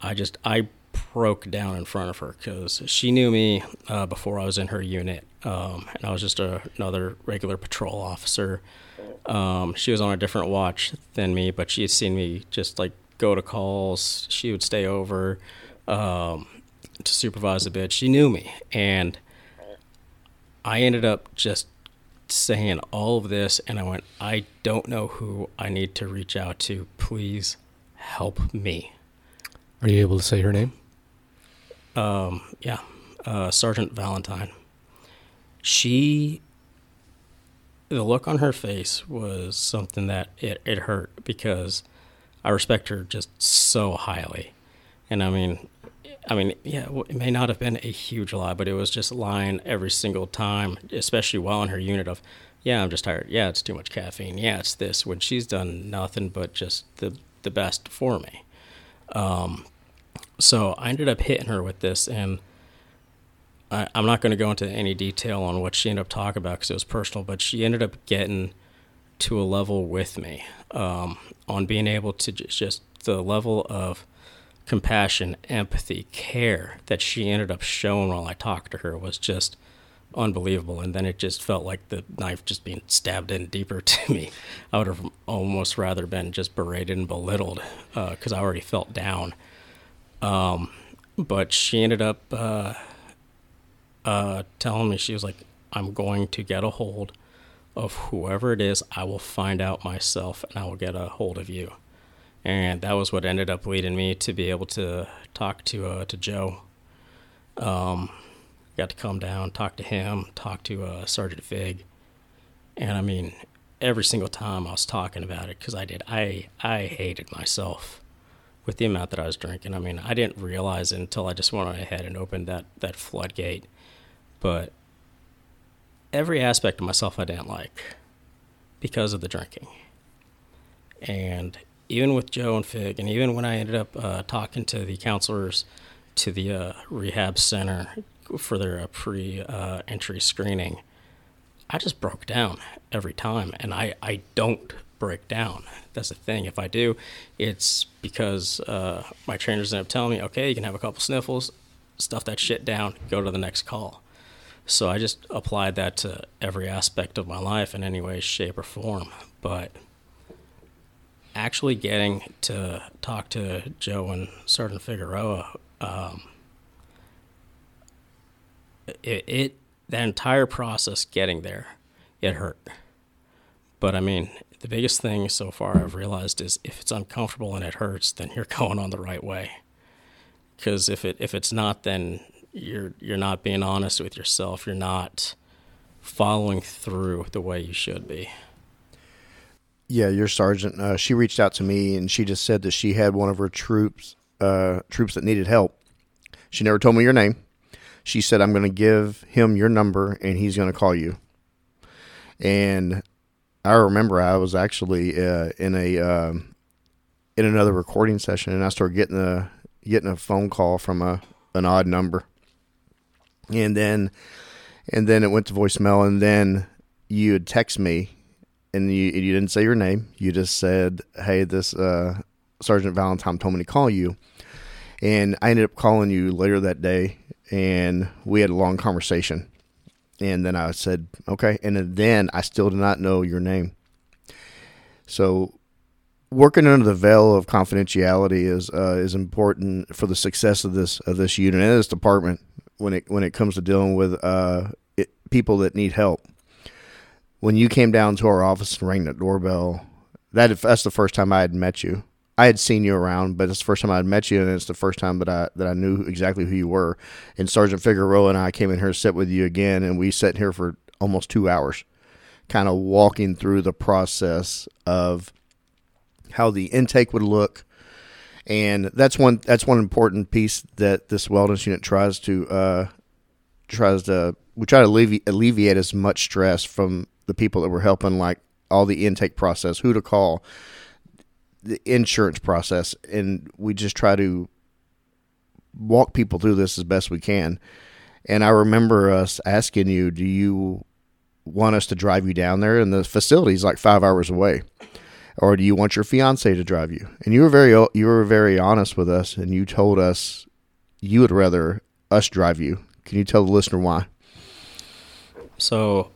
I just I broke down in front of her because she knew me uh, before I was in her unit, um, and I was just a, another regular patrol officer. Um, she was on a different watch than me, but she had seen me just like go to calls. She would stay over um, to supervise a bit. She knew me, and I ended up just saying all of this, and I went, I don't know who I need to reach out to. Please help me. are you able to say her name? um, yeah, uh, Sergeant Valentine. She, the look on her face was something that it, it hurt because I respect her just so highly. And I mean, I mean, yeah, it may not have been a huge lie, but it was just lying every single time, especially while in her unit of, yeah, I'm just tired. Yeah, it's too much caffeine. Yeah, it's this. When she's done nothing but just the the best for me. Um, so I ended up hitting her with this, and I, I'm not going to go into any detail on what she ended up talking about because it was personal, but she ended up getting to a level with me um, on being able to ju- just the level of compassion, empathy, care that she ended up showing while I talked to her was just unbelievable. And then it just felt like the knife just being stabbed in deeper to me. I would have almost rather been just berated and belittled because I already felt down. Um, but she ended up uh, uh, telling me, she was like, I'm going to get a hold of whoever it is. I will find out myself and I will get a hold of you. And that was what ended up leading me to be able to talk to uh, to Joe. Um, got to come down, talk to him, talk to uh, Sergeant Fig, and I mean, every single time I was talking about it because I did, I I hated myself with the amount that I was drinking. I mean, I didn't realize it until I just went ahead and opened that that floodgate, but every aspect of myself I didn't like because of the drinking, and even with Joe and Fig, and even when I ended up uh, talking to the counselors to the uh, rehab center for their uh, pre-entry screening, I just broke down every time, and I I don't break down. That's the thing. If I do, it's because uh, my trainers end up telling me, okay, you can have a couple sniffles, stuff that shit down, go to the next call. So I just applied that to every aspect of my life in any way, shape, or form. But actually getting to talk to Joe and Sergeant Figueroa, um, it, it that entire process getting there, it hurt. But I mean, the biggest thing so far I've realized is if it's uncomfortable and it hurts, then you're going on the right way. Because if it if it's not, then you're you're not being honest with yourself. You're not following through the way you should be. Yeah, your sergeant. Uh, she reached out to me and she just said that she had one of her troops, uh, troops that needed help. She never told me your name. She said, "I'm going to give him your number and he's going to call you." And I remember I was actually uh, in a um, in another recording session and I started getting a getting a phone call from a an odd number, and then and then it went to voicemail and then you would text me and you you didn't say your name. You just said, "Hey, this uh, Sergeant Valentine told me to call you," and I ended up calling you later that day, and we had a long conversation. And then I said, "Okay," and then I still did not know your name. So, working under the veil of confidentiality is uh, is important for the success of this of this unit and this department when it when it comes to dealing with uh, it, people that need help when you came down to our office and rang the doorbell, that that's the first time I had met you. I had seen you around, but it's the first time I had met you, and it's the first time that I that I knew exactly who you were. And Sergeant Figueroa and I came in here to sit with you again, and we sat here for almost two hours, kind of walking through the process of how the intake would look, and that's one that's one important piece that this wellness unit tries to uh, tries to we try to alleviate, alleviate as much stress from the people that were helping, like all the intake process, who to call, the insurance process, and we just try to walk people through this as best we can. And I remember us asking you, "Do you want us to drive you down there?" And the facility is like five hours away, or do you want your fiance to drive you? And you were very you were very honest with us, and you told us you would rather us drive you. Can you tell the listener why? So,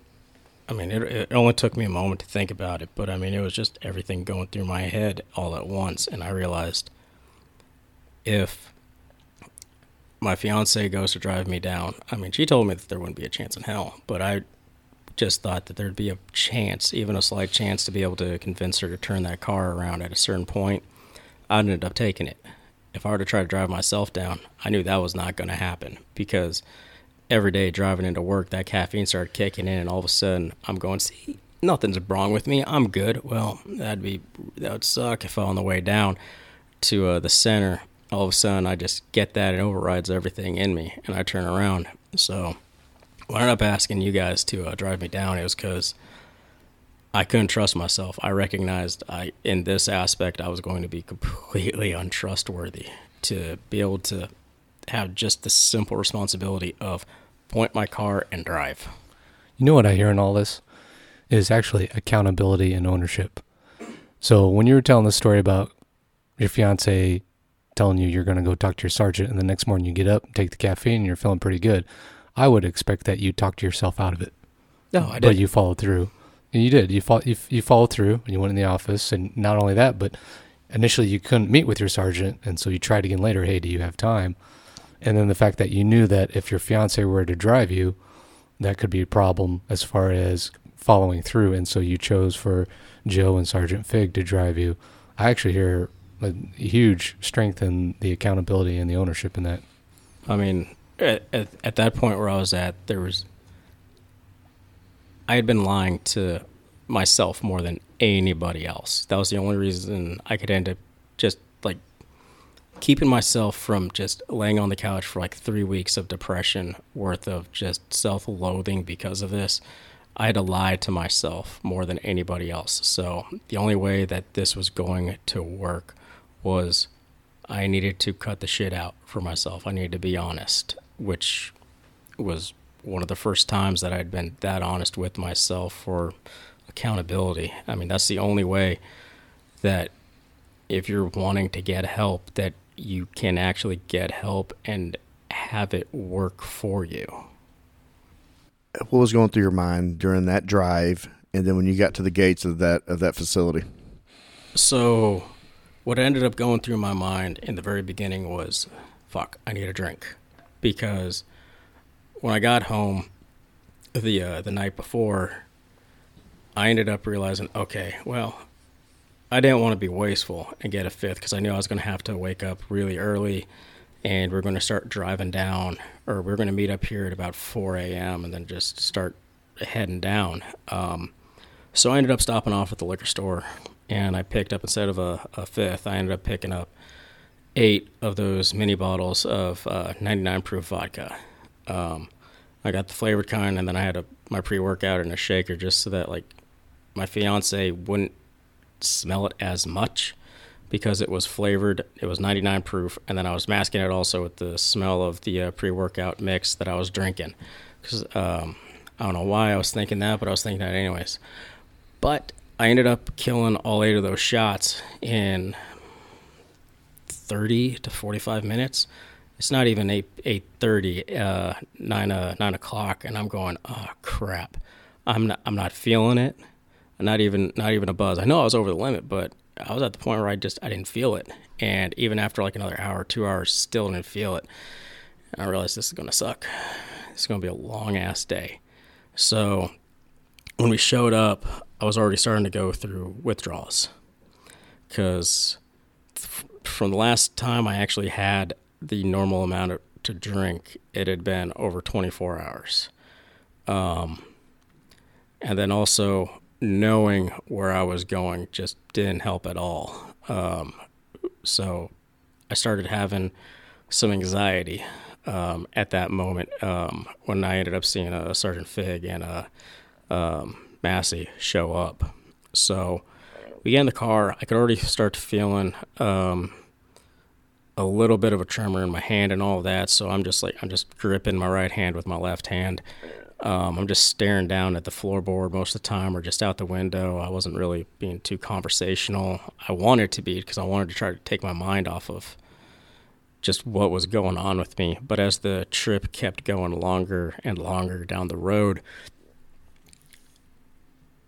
I mean, it, it only took me a moment to think about it, but I mean, it was just everything going through my head all at once. And I realized if my fiance goes to drive me down, I mean, she told me that there wouldn't be a chance in hell, but I just thought that there'd be a chance, even a slight chance, to be able to convince her to turn that car around at a certain point. I ended up taking it. If I were to try to drive myself down, I knew that was not going to happen because every day driving into work, that caffeine started kicking in, and all of a sudden I'm going, see, nothing's wrong with me. I'm good. Well, that'd be that would suck if on the way down to uh, the center, all of a sudden I just get that and overrides everything in me, and I turn around. So I ended up asking you guys to uh, drive me down, it was because I couldn't trust myself. I recognized I in this aspect I was going to be completely untrustworthy to be able to have just the simple responsibility of point my car and drive. You know what I hear in all this is actually accountability and ownership. So when you were telling the story about your fiance telling you you're going to go talk to your sergeant, and the next morning you get up, take the caffeine, and you're feeling pretty good, I would expect that you talk to yourself out of it. No, I did. but you followed through. And you did. You, fo- you, you followed through and you went in the office. And not only that, but initially you couldn't meet with your sergeant. And so you tried again later. Hey, do you have time? And then the fact that you knew that if your fiance were to drive you, that could be a problem as far as following through. And so you chose for Joe and Sergeant Fig to drive you. I actually hear a huge strength in the accountability and the ownership in that. I mean, at, at, at that point where I was at, there was. I had been lying to myself more than anybody else. That was the only reason I could end up just like keeping myself from just laying on the couch for like three weeks of depression worth of just self loathing because of this. I had to lie to myself more than anybody else. So the only way that this was going to work was I needed to cut the shit out for myself. I needed to be honest, which was one of the first times that I'd been that honest with myself for accountability. I mean, that's the only way that if you're wanting to get help that you can actually get help and have it work for you. What was going through your mind during that drive, and then when you got to the gates of that of that facility? So, what ended up going through my mind in the very beginning was, "Fuck, I need a drink," because when I got home the uh, the night before, I ended up realizing, okay, well, I didn't want to be wasteful and get a fifth because I knew I was going to have to wake up really early, and we're going to start driving down, or we're going to meet up here at about 4 a.m. and then just start heading down. Um, so I ended up stopping off at the liquor store, and I picked up instead of a, a fifth, I ended up picking up eight of those mini bottles of uh, 99 proof vodka. Um, I got the flavored kind, and then I had a, my pre workout in a shaker just so that like my fiance wouldn't smell it as much because it was flavored. It was 99 proof, and then I was masking it also with the smell of the uh, pre workout mix that I was drinking. Because um, I don't know why I was thinking that, but I was thinking that anyways. But I ended up killing all eight of those shots in 30 to 45 minutes. It's not even eight eight thirty, uh, nine uh, nine o'clock, and I'm going, oh crap, I'm not I'm not feeling it. Not even not even a buzz. I know I was over the limit, but I was at the point where I just I didn't feel it. And even after like another hour, two hours, still didn't feel it. And I realized this is gonna suck. It's gonna be a long ass day. So when we showed up, I was already starting to go through withdrawals because from the last time I actually had the normal amount of, to drink, it had been over 24 hours. Um, and then also knowing where I was going just didn't help at all. Um, so I started having some anxiety um, at that moment um, when I ended up seeing a Sergeant Fig and a um, Massey show up. So we get in the car. I could already start feeling um, a little bit of a tremor in my hand and all that. So I'm just like I'm just gripping my right hand with my left hand. Um, I'm just staring down at the floorboard most of the time, or just out the window. I wasn't really being too conversational. I wanted to be because I wanted to try to take my mind off of just what was going on with me. But as the trip kept going longer and longer down the road,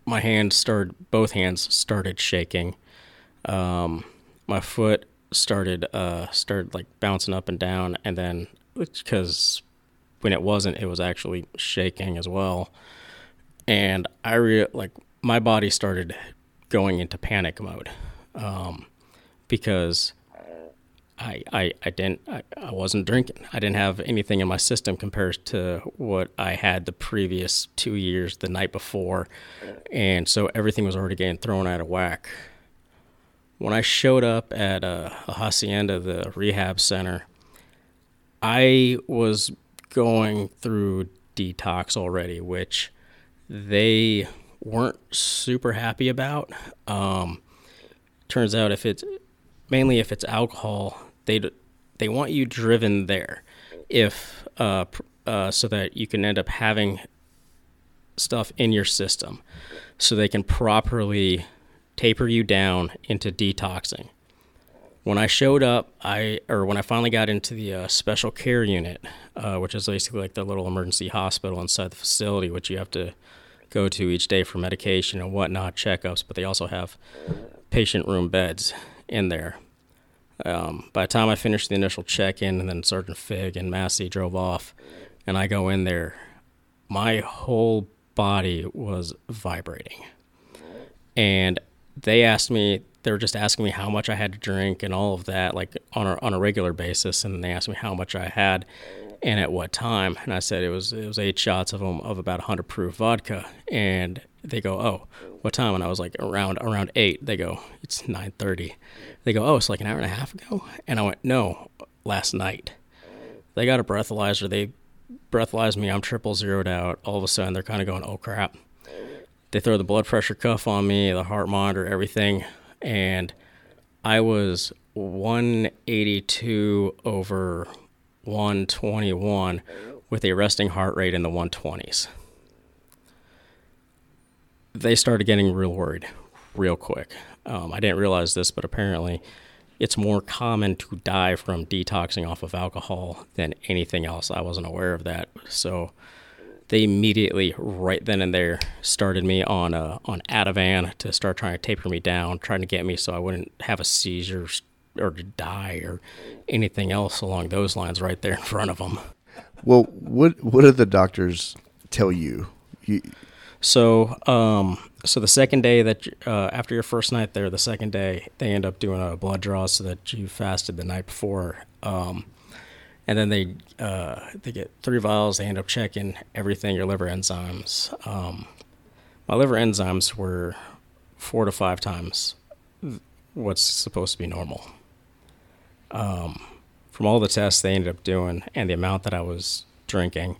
my hands started, both hands started shaking. Um, my foot started, uh, started like bouncing up and down, and then because when it wasn't, it was actually shaking as well. And I re- like my body started going into panic mode um, because I, I, I didn't I, I wasn't drinking. I didn't have anything in my system compared to what I had the previous two years the night before, and so everything was already getting thrown out of whack. When I showed up at uh, La Hacienda, the rehab center, I was going through detox already, which they weren't super happy about. Um, turns out if it's mainly if it's alcohol, they they want you driven there, if uh, uh, so that you can end up having stuff in your system, so they can properly taper you down into detoxing. When I showed up, I or when I finally got into the uh, special care unit, uh, which is basically like the little emergency hospital inside the facility, which you have to go to each day for medication and whatnot, checkups. But they also have patient room beds in there. Um, by the time I finished the initial check-in, and then Sergeant Fig and Massey drove off, and I go in there, my whole body was vibrating. And they asked me, they were just asking me how much I had to drink and all of that, like on a, on a regular basis. And they asked me how much I had and at what time. And I said it was it was eight shots of them of about 100 proof vodka. And they go, oh, what time? And I was like around around eight. They go, it's 9:30. They go, oh, it's like an hour and a half ago. And I went, no, last night. They got a breathalyzer. They breathalyzed me. I'm triple zeroed out. All of a sudden, they're kind of going, oh crap. They throw the blood pressure cuff on me, the heart monitor, everything, and I was 182 over 121 with a resting heart rate in the 120s. They started getting real worried real quick. Um, I didn't realize this, but apparently it's more common to die from detoxing off of alcohol than anything else. I wasn't aware of that. So they immediately, right then and there, started me on uh, on Ativan to start trying to taper me down, trying to get me so I wouldn't have a seizure or die or anything else along those lines right there in front of them. Well, what what did the doctors tell you? you so, um, so the second day that uh, after your first night there, the second day they end up doing a blood draw so that you fasted the night before. Um, and then they uh, they get three vials. They end up checking everything, your liver enzymes. Um, my liver enzymes were four to five times what's supposed to be normal. Um, from all the tests they ended up doing and the amount that I was drinking,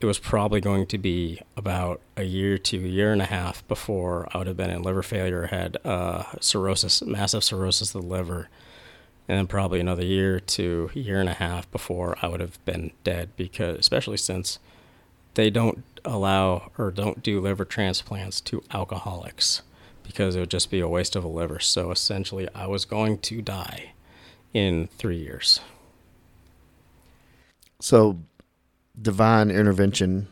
it was probably going to be about a year to a year and a half before I would have been in liver failure, had uh, cirrhosis, massive cirrhosis of the liver, and then probably another year to a year and a half before I would have been dead because, especially since they don't allow or don't do liver transplants to alcoholics because it would just be a waste of a liver. So essentially, I was going to die in three years. So, divine intervention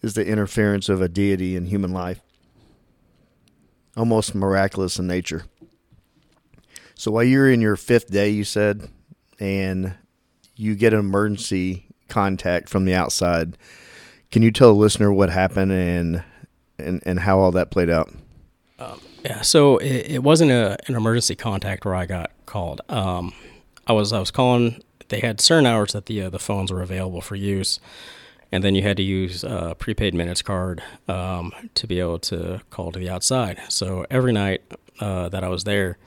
is the interference of a deity in human life, almost miraculous in nature. So while you're in your fifth day, you said, and you get an emergency contact from the outside, can you tell a listener what happened and and, and how all that played out? Um, yeah, so it, it wasn't a, an emergency contact where I got called. Um, I was I was calling. They had certain hours that the uh, the phones were available for use, and then you had to use a prepaid minutes card um, to be able to call to the outside. So every night uh, that I was there,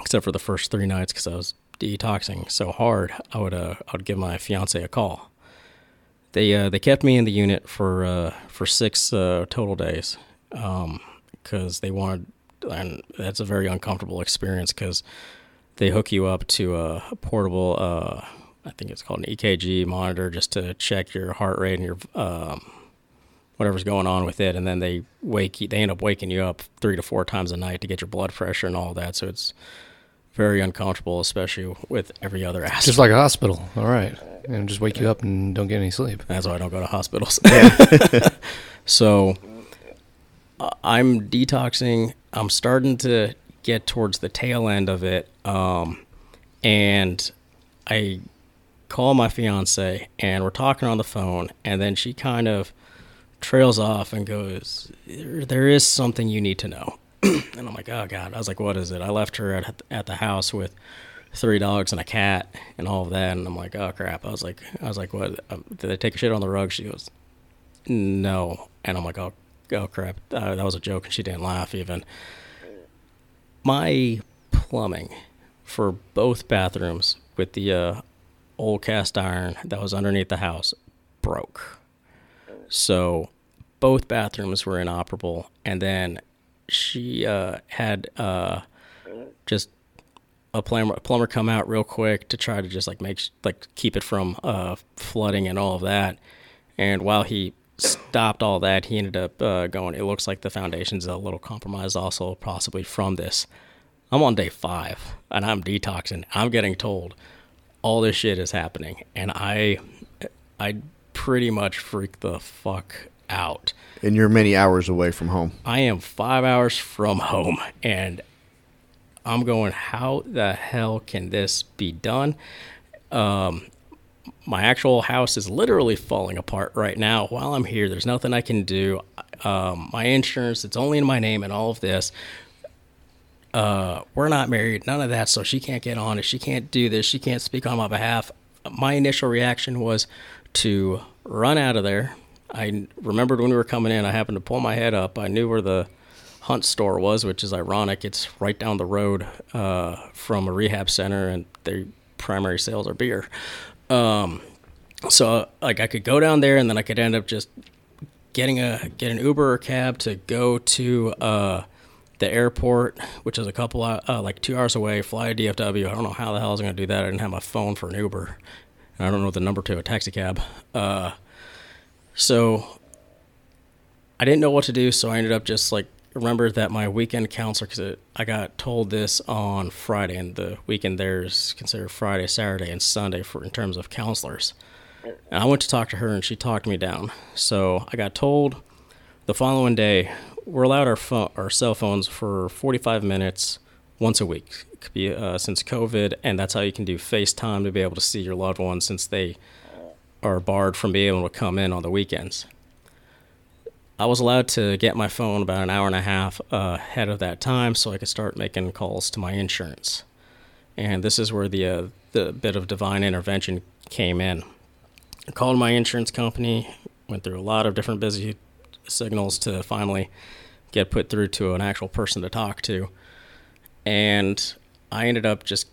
except for the first three nights because I was detoxing so hard, I would uh, I would give my fiance a call. They uh, they kept me in the unit for uh, for six uh, total days because um, they wanted, and that's a very uncomfortable experience because they hook you up to a portable, uh, I think it's called an EKG monitor, just to check your heart rate and your um, whatever's going on with it, and then they wake you, they end up waking you up three to four times a night to get your blood pressure and all that. So it's very uncomfortable, especially with every other aspect. Just like a hospital. All right. And just wake you up and don't get any sleep. That's why I don't go to hospitals. so I'm detoxing. I'm starting to get towards the tail end of it. Um, and I call my fiance and we're talking on the phone. And then she kind of trails off and goes, There is something you need to know. and I'm like, Oh, God. I was like, What is it? I left her at, at the house with three dogs and a cat and all of that. And I'm like, Oh, crap. I was like, I was like, What? Um, did I take a shit on the rug? She goes, No. And I'm like, Oh, oh crap. Uh, that was a joke. And she didn't laugh even. My plumbing for both bathrooms with the uh, old cast iron that was underneath the house broke. So both bathrooms were inoperable, and then she uh, had uh, just a plumber, plumber come out real quick to try to just like make like keep it from uh, flooding and all of that. And while he stopped all that, he ended up uh, going. It looks like the foundation's a little compromised, also possibly from this I'm on day five and I'm detoxing. I'm getting told all this shit is happening, and I, I pretty much freak the fuck out. And you're many hours away from home. I am five hours from home, and I'm going. How the hell can this be done? Um, my actual house is literally falling apart right now while I'm here. There's nothing I can do. Um, my insurance, it's only in my name and all of this. Uh, we're not married, none of that. So she can't get on it. She can't do this. She can't speak on my behalf. My initial reaction was to run out of there. I remembered when we were coming in, I happened to pull my head up. I knew where the Hunt store was, which is ironic. It's right down the road uh, from a rehab center, and their primary sales are beer. Um, so like I could go down there, and then I could end up just getting a get an Uber or cab to go to uh, the airport, which is a couple uh, like two hours away. Fly to DFW. I don't know how the hell I was going to do that. I didn't have my phone for an Uber. And I don't know the number to a taxi cab. Uh, so I didn't know what to do, so I ended up just like remember that my weekend counselor, because I got told this on Friday, and the weekend there is considered Friday, Saturday, and Sunday for in terms of counselors. And I went to talk to her, and she talked me down. So I got told the following day we're allowed our phone, our cell phones for 45 minutes once a week. It could be uh, since COVID, and that's how you can do FaceTime to be able to see your loved ones since they are barred from being able to come in on the weekends. I was allowed to get my phone about an hour and a half ahead of that time so I could start making calls to my insurance. And this is where the, uh, the bit of divine intervention came in. I called my insurance company, went through a lot of different busy signals to finally get put through to an actual person to talk to. And I ended up just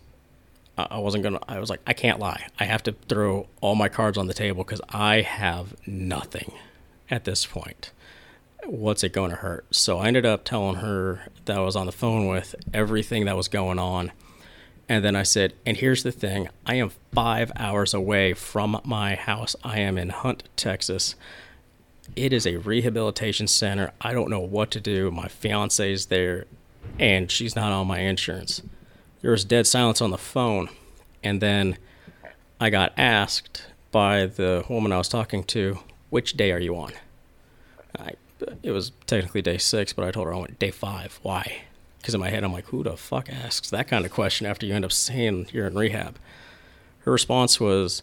I wasn't gonna. I was like, I can't lie. I have to throw all my cards on the table because I have nothing at this point what's it going to hurt? So I ended up telling her that I was on the phone with everything that was going on. And then I said, and here's the thing I am five hours away from my house. I am in Hunt, Texas. It is a rehabilitation center. I don't know what to do. My fiance is there, and she's not on my insurance. There was dead silence on the phone. And then I got asked by the woman I was talking to, which day are you on? I it was technically day six, but I told her I went day five. Why? Because in my head, I'm like, who the fuck asks that kind of question after you end up saying you're in rehab? Her response was,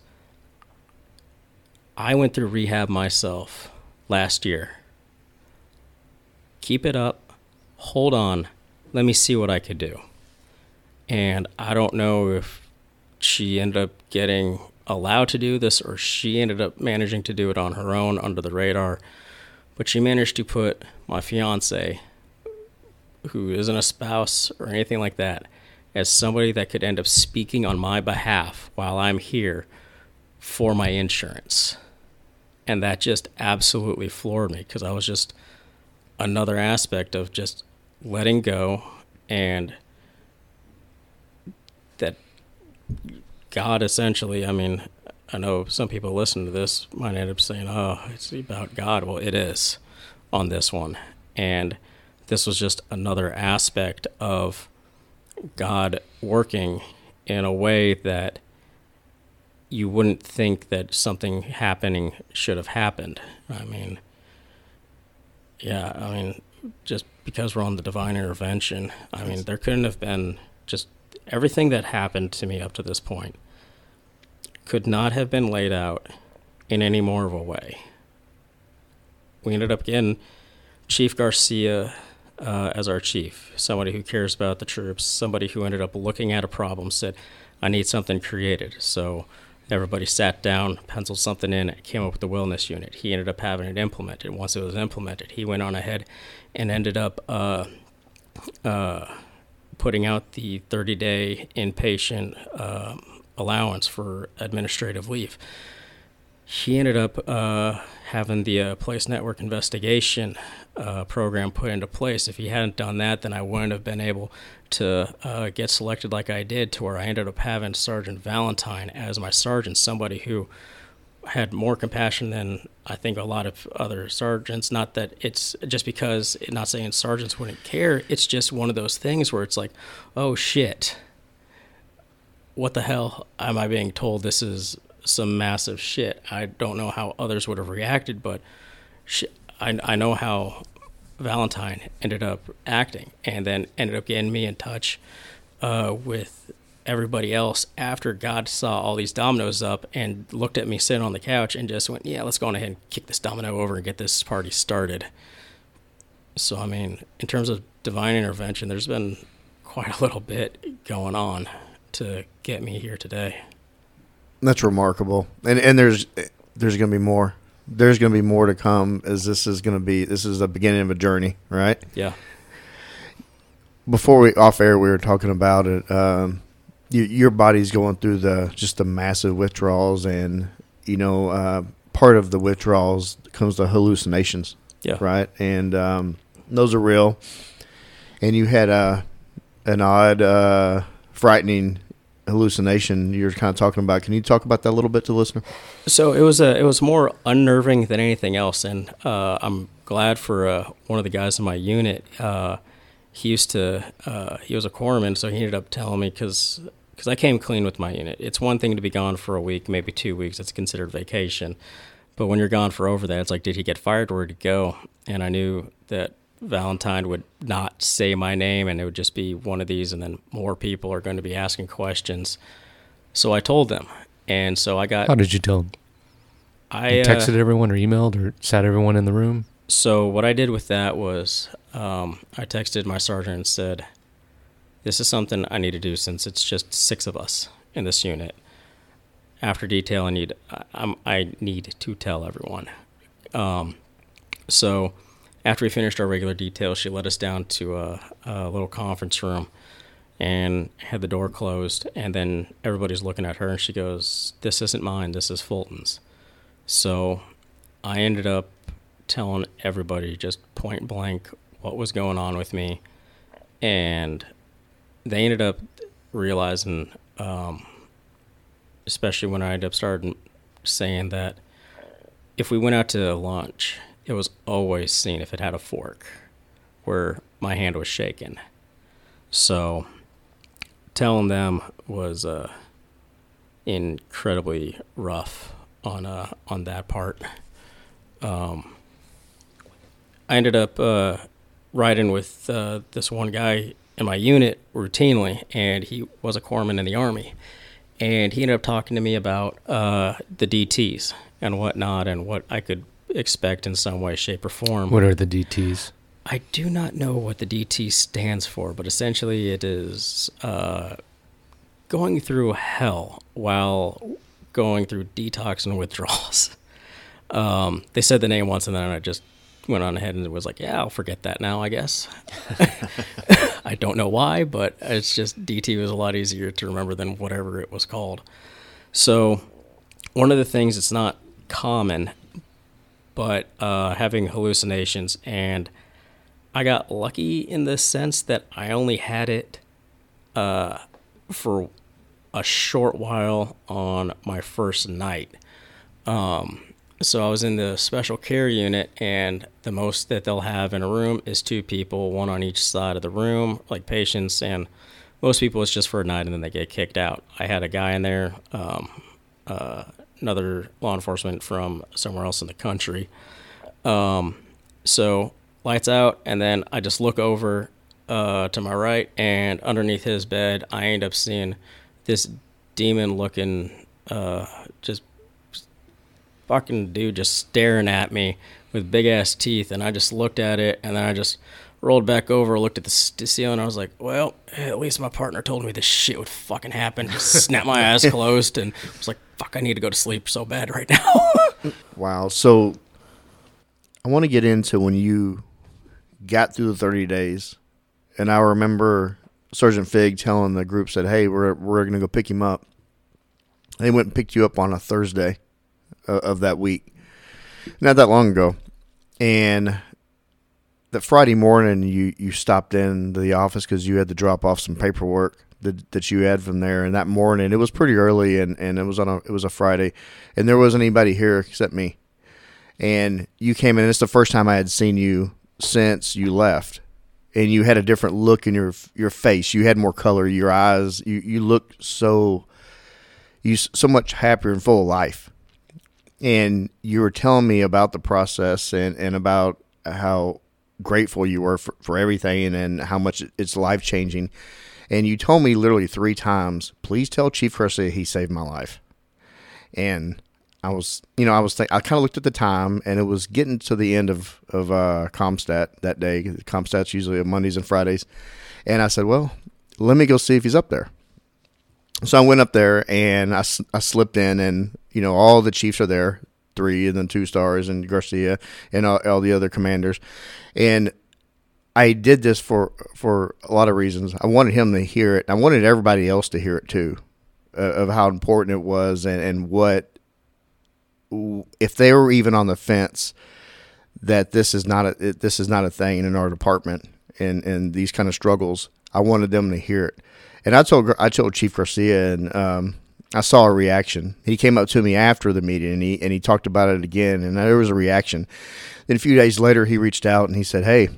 I went through rehab myself last year. Keep it up. Hold on. Let me see what I could do. And I don't know if she ended up getting allowed to do this or she ended up managing to do it on her own under the radar but she managed to put my fiance, who isn't a spouse or anything like that, as somebody that could end up speaking on my behalf while I'm here for my insurance. And that just absolutely floored me because I was just another aspect of just letting go and that God essentially, I mean, I know some people listen to this might end up saying, "Oh, it's about God." Well, it is on this one, and this was just another aspect of God working in a way that you wouldn't think that something happening should have happened. I mean, yeah, I mean, just because we're on the divine intervention, I mean, there couldn't have been just everything that happened to me up to this point could not have been laid out in any more of a way. We ended up getting Chief Garcia uh, as our chief, somebody who cares about the troops, somebody who ended up looking at a problem, said, I need something created. So everybody sat down, penciled something in, came up with the wellness unit. He ended up having it implemented. Once it was implemented, he went on ahead and ended up uh, uh, putting out the 30 day inpatient um, allowance for administrative leave. He ended up uh, having the uh, Place Network investigation uh, program put into place. If he hadn't done that, then I wouldn't have been able to uh, get selected like I did, to where I ended up having Sergeant Valentine as my sergeant, somebody who had more compassion than I think a lot of other sergeants. Not that it's just because, not saying sergeants wouldn't care. It's just one of those things where it's like, oh shit, what the hell am I being told? This is some massive shit. I don't know how others would have reacted, but I, I know how Valentine ended up acting and then ended up getting me in touch uh, with everybody else after God saw all these dominoes up and looked at me sitting on the couch and just went, Yeah, let's go on ahead and kick this domino over and get this party started. So, I mean, in terms of divine intervention, there's been quite a little bit going on to get me here today. That's remarkable, and and there's there's going to be more. There's going to be more to come, as this is going to be. This is the beginning of a journey, right? Yeah. Before we off air, we were talking about it. Um, you, your body's going through the just the massive withdrawals, and you know, uh, part of the withdrawals comes to hallucinations. Yeah. Right, and um, those are real. And you had a an odd, uh, frightening hallucination you're kind of talking about. Can you talk about that a little bit to the listener? So it was a it was more unnerving than anything else, and uh, I'm glad for uh, one of the guys in my unit. Uh, he used to uh, he was a corpsman, so he ended up telling me because because I came clean with my unit. It's one thing to be gone for a week, maybe two weeks. It's considered vacation, but when you're gone for over that, it's like, did he get fired? Where did he go? And I knew that Valentine would not say my name, and it would just be one of these, and then more people are going to be asking questions. So I told them, and so I got. How did you tell them? I You uh, texted everyone or emailed or sat everyone in the room? So what I did with that was um, I texted my sergeant and said, "This is something I need to do since it's just six of us in this unit. After detail, I need I'm, I need to tell everyone." Um, so after we finished our regular detail, she led us down to a, a little conference room and had the door closed. And then everybody's looking at her, and she goes, "This isn't mine. This is Fulton's." So I ended up telling everybody just point blank what was going on with me, and they ended up realizing, um, especially when I ended up starting saying that if we went out to lunch, it was always seen if it had a fork, where my hand was shaking. So telling them was uh, incredibly rough on uh, on that part. Um, I ended up uh, riding with uh, this one guy in my unit routinely, and he was a corpsman in the army. And he ended up talking to me about uh, the DTs and whatnot, and what I could expect in some way, shape, or form. What are the DTs? I do not know what the DT stands for, but essentially it is uh, going through hell while going through detox and withdrawals. Um, they said the name once, and then I just went on ahead and was like, "Yeah, I'll forget that now, I guess." I don't know why, but it's just DT was a lot easier to remember than whatever it was called. So, one of the things that's not common, but uh, having hallucinations and I got lucky in the sense that I only had it uh, for a short while on my first night. Um, so I was in the special care unit, and the most that they'll have in a room is two people, one on each side of the room, like patients, and most people it's just for a night and then they get kicked out. I had a guy in there, um, uh, another law enforcement from somewhere else in the country. Um, so lights out, and then I just look over uh, to my right, and underneath his bed, I end up seeing this demon-looking, uh, just fucking dude just staring at me with big ass teeth, and I just looked at it, and then I just rolled back over, looked at the ceiling, I was like, well, at least my partner told me this shit would fucking happen. Just snapped my eyes closed, and I was like, fuck, I need to go to sleep so bad right now. Wow. So I want to get into when you got through the 30 days. And I remember Sergeant Fig telling the group, said, hey, we're, we're to go pick him up. They went and picked you up on a Thursday of that week. Not that long ago. And that Friday morning, you, you stopped in the office because you had to drop off some paperwork that, that you had from there. And that morning, it was pretty early, and, and it was on a it was a Friday, and there wasn't anybody here except me. And you came in. It's the first time I had seen you since you left, and you had a different look in your your face. You had more color. Your eyes. You you looked so you so much happier and full of life. And you were telling me about the process and, and about how grateful you were for, for everything and how much it's life changing. And you told me literally three times, please tell Chief Garcia he saved my life. And I was, you know, I was, th- I kind of looked at the time and it was getting to the end of, of, uh, CompStat that day. CompStat's usually on Mondays and Fridays. And I said, well, let me go see if he's up there. So I went up there and I, I slipped in and, you know, all the Chiefs are there, three and then two stars and Garcia and all, all the other commanders. And I did this for for a lot of reasons. I wanted him to hear it. I wanted everybody else to hear it too, uh, of how important it was and, and what if they were even on the fence that this is not a this is not a thing in our department and and these kind of struggles. I wanted them to hear it, and I told I told Chief Garcia and um, I saw a reaction. He came up to me after the meeting and he and he talked about it again, and there was a reaction. Then a few days later, he reached out and he said, "Hey,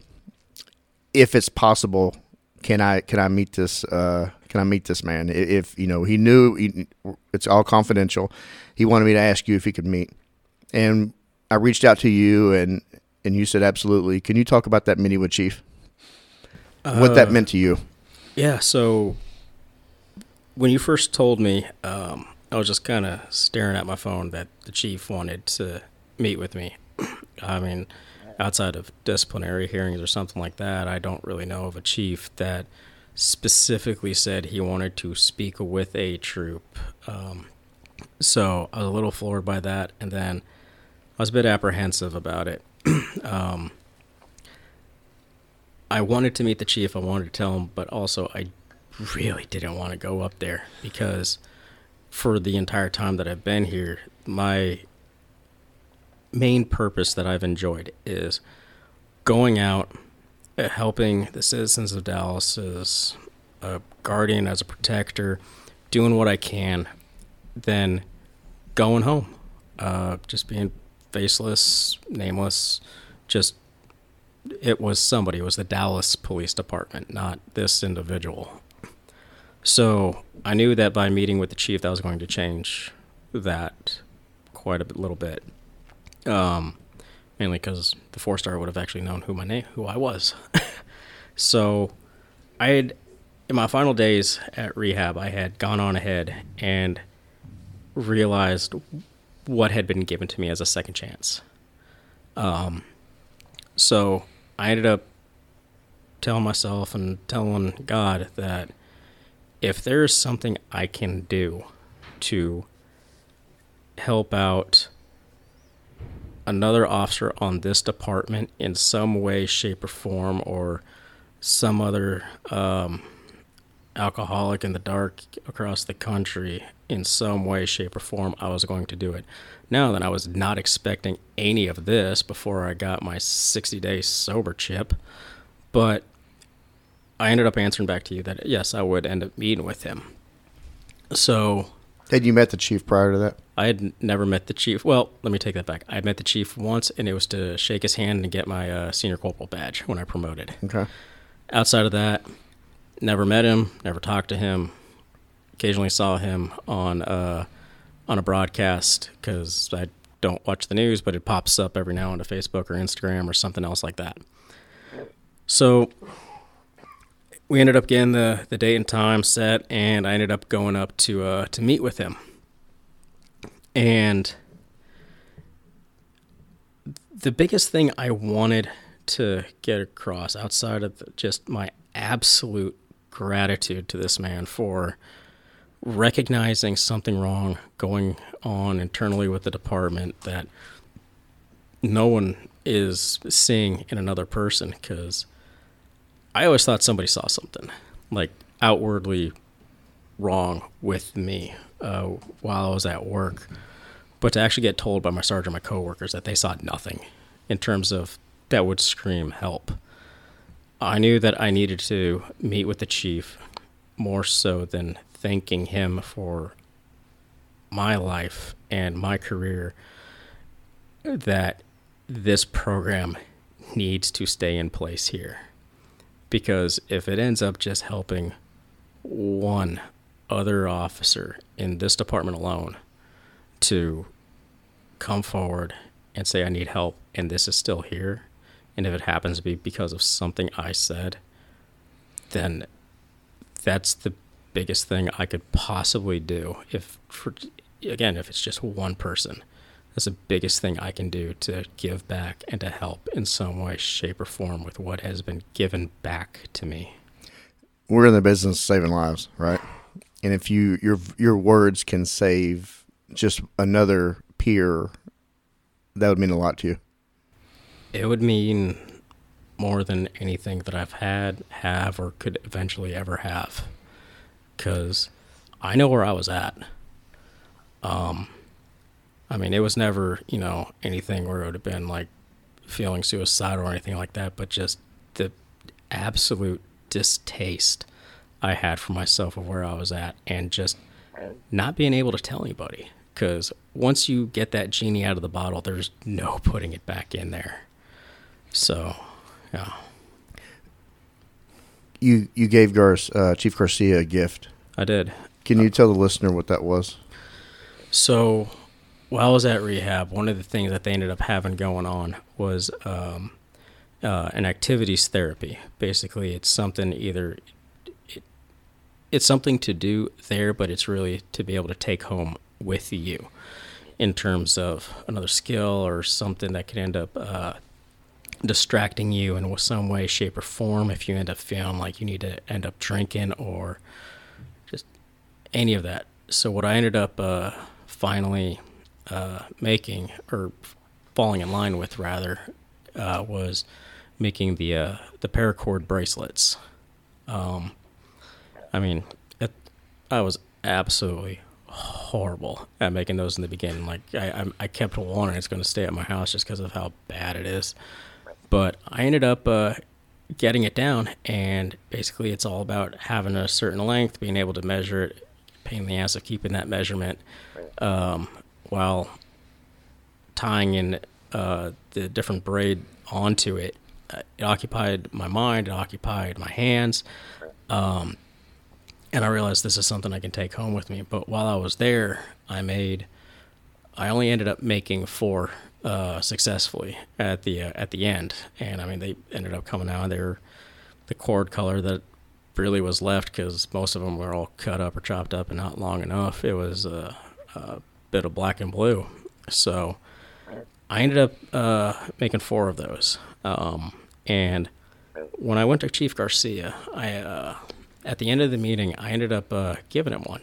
if it's possible, can I can I meet this uh, can I meet this man? If you know he knew he, it's all confidential, he wanted me to ask you if he could meet, and I reached out to you and and you said absolutely. Can you talk about that meeting with Chief? Uh, what that uh, meant to you? Yeah. So when you first told me, um, I was just kind of staring at my phone that the chief wanted to meet with me. I mean, outside of disciplinary hearings or something like that, I don't really know of a chief that specifically said he wanted to speak with a troop. Um, so I was a little floored by that, and then I was a bit apprehensive about it. um, I wanted to meet the chief. I wanted to tell him, but also I really didn't want to go up there because for the entire time that I've been here, my main purpose that I've enjoyed is going out, uh, helping the citizens of Dallas as a guardian, as a protector, doing what I can, then going home, uh, just being faceless, nameless, just it was somebody. It was the Dallas Police Department, not this individual. So I knew that by meeting with the chief, that was going to change that quite a bit, little bit. Um, mainly because the four star would have actually known who my name, who I was. so I had, in my final days at rehab, I had gone on ahead and realized what had been given to me as a second chance. Um, so I ended up telling myself and telling God that if there is something I can do to help out another officer on this department in some way, shape, or form, or some other um, alcoholic in the dark across the country in some way, shape, or form, I was going to do it. Now that I was not expecting any of this before I got my 60 day sober chip, but I ended up answering back to you that yes, I would end up meeting with him. So. Had you met the chief prior to that? I had never met the chief. Well, let me take that back. I met the chief once, and it was to shake his hand and get my uh, senior corporal badge when I promoted. Okay. Outside of that, never met him, never talked to him. Occasionally saw him on uh, on a broadcast because I don't watch the news, but it pops up every now and then Facebook or Instagram or something else like that. So we ended up getting the, the date and time set, and I ended up going up to uh, to meet with him. And the biggest thing I wanted to get across, outside of just my absolute gratitude to this man for recognizing something wrong going on internally with the department that no one is seeing in another person because I always thought somebody saw something like outwardly wrong with me uh, while I was at work, but to actually get told by my sergeant, my coworkers, that they saw nothing in terms of that would scream help. I knew that I needed to meet with the chief more so than thanking him for my life and my career that this program needs to stay in place here. Because if it ends up just helping one other officer in this department alone to come forward and say, I need help, and this is still here, and if it happens to be because of something I said, then that's the biggest thing I could possibly do. If, for, again, if it's just one person, that's the biggest thing I can do to give back and to help in some way, shape, or form with what has been given back to me. We're in the business of saving lives, right? And if you your your words can save just another peer, that would mean a lot to you. It would mean more than anything that I've had, have, or could eventually ever have. Because I know where I was at. Um, I mean, it was never, you know, anything where it would have been like feeling suicidal or anything like that, but just the absolute distaste I had for myself of where I was at and just not being able to tell anybody. Because once you get that genie out of the bottle, there's no putting it back in there. So, yeah. You you gave Gar- uh, Chief Garcia a gift. I did. Can you tell the listener what that was? So, while I was at rehab, one of the things that they ended up having going on was um, uh, an activities therapy. Basically, it's something either it, it's something to do there, but it's really to be able to take home with you in terms of another skill or something that could end up uh, distracting you in some way, shape, or form. If you end up feeling like you need to end up drinking or just any of that. So what I ended up uh, finally uh, making or falling in line with rather uh, was making the uh, the paracord bracelets. Um, I mean, it, I was absolutely horrible at making those in the beginning. Like I, I, I kept wanting it's going to stay at my house just because of how bad it is. But I ended up uh, getting it down, and basically it's all about having a certain length, being able to measure it, pain in the ass of keeping that measurement, um, while tying in uh, the different braid onto it. Uh, it occupied my mind, it occupied my hands. Um, and I realized this is something I can take home with me. But while I was there, I made, I only ended up making four uh, successfully at the uh, at the end, and I mean they ended up coming out. They were the cord color that really was left because most of them were all cut up or chopped up and not long enough. It was a, a bit of black and blue, so I ended up uh, making four of those. Um, and when I went to Chief Garcia, I uh, at the end of the meeting, I ended up uh, giving him one.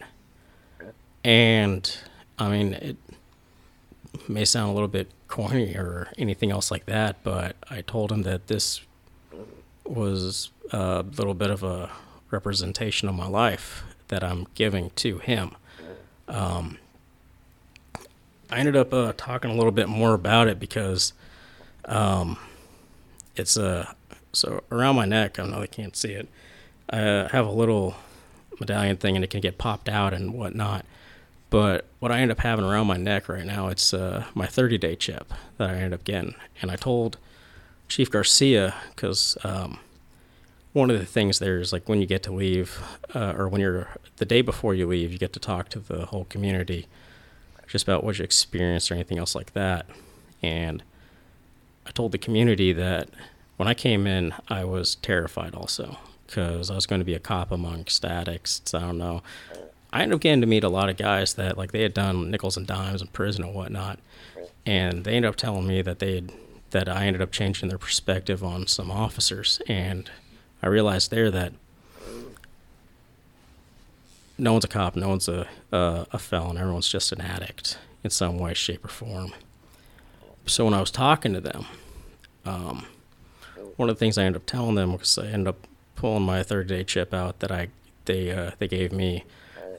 And I mean, it may sound a little bit corny or anything else like that, but I told him that this was a little bit of a representation of my life that I'm giving to him. Um, I ended up uh, talking a little bit more about it because um, it's a so around my neck. I know they can't see it. I have a little medallion thing, and it can get popped out and whatnot. But what I end up having around my neck right now, it's uh, my 30 day chip that I end up getting. And I told Chief Garcia, because um, one of the things there is like when you get to leave, uh, or when you're the day before you leave, you get to talk to the whole community just about what you experienced or anything else like that. And I told the community that when I came in, I was terrified also because I was going to be a cop amongst addicts. I don't know. I ended up getting to meet a lot of guys that like they had done nickels and dimes in prison and whatnot, and they ended up telling me that they that I ended up changing their perspective on some officers, and I realized there that no one's a cop, no one's a uh, a felon, everyone's just an addict in some way, shape, or form. So when I was talking to them, um, one of the things I ended up telling them was I ended up pulling my third day chip out that I they uh, they gave me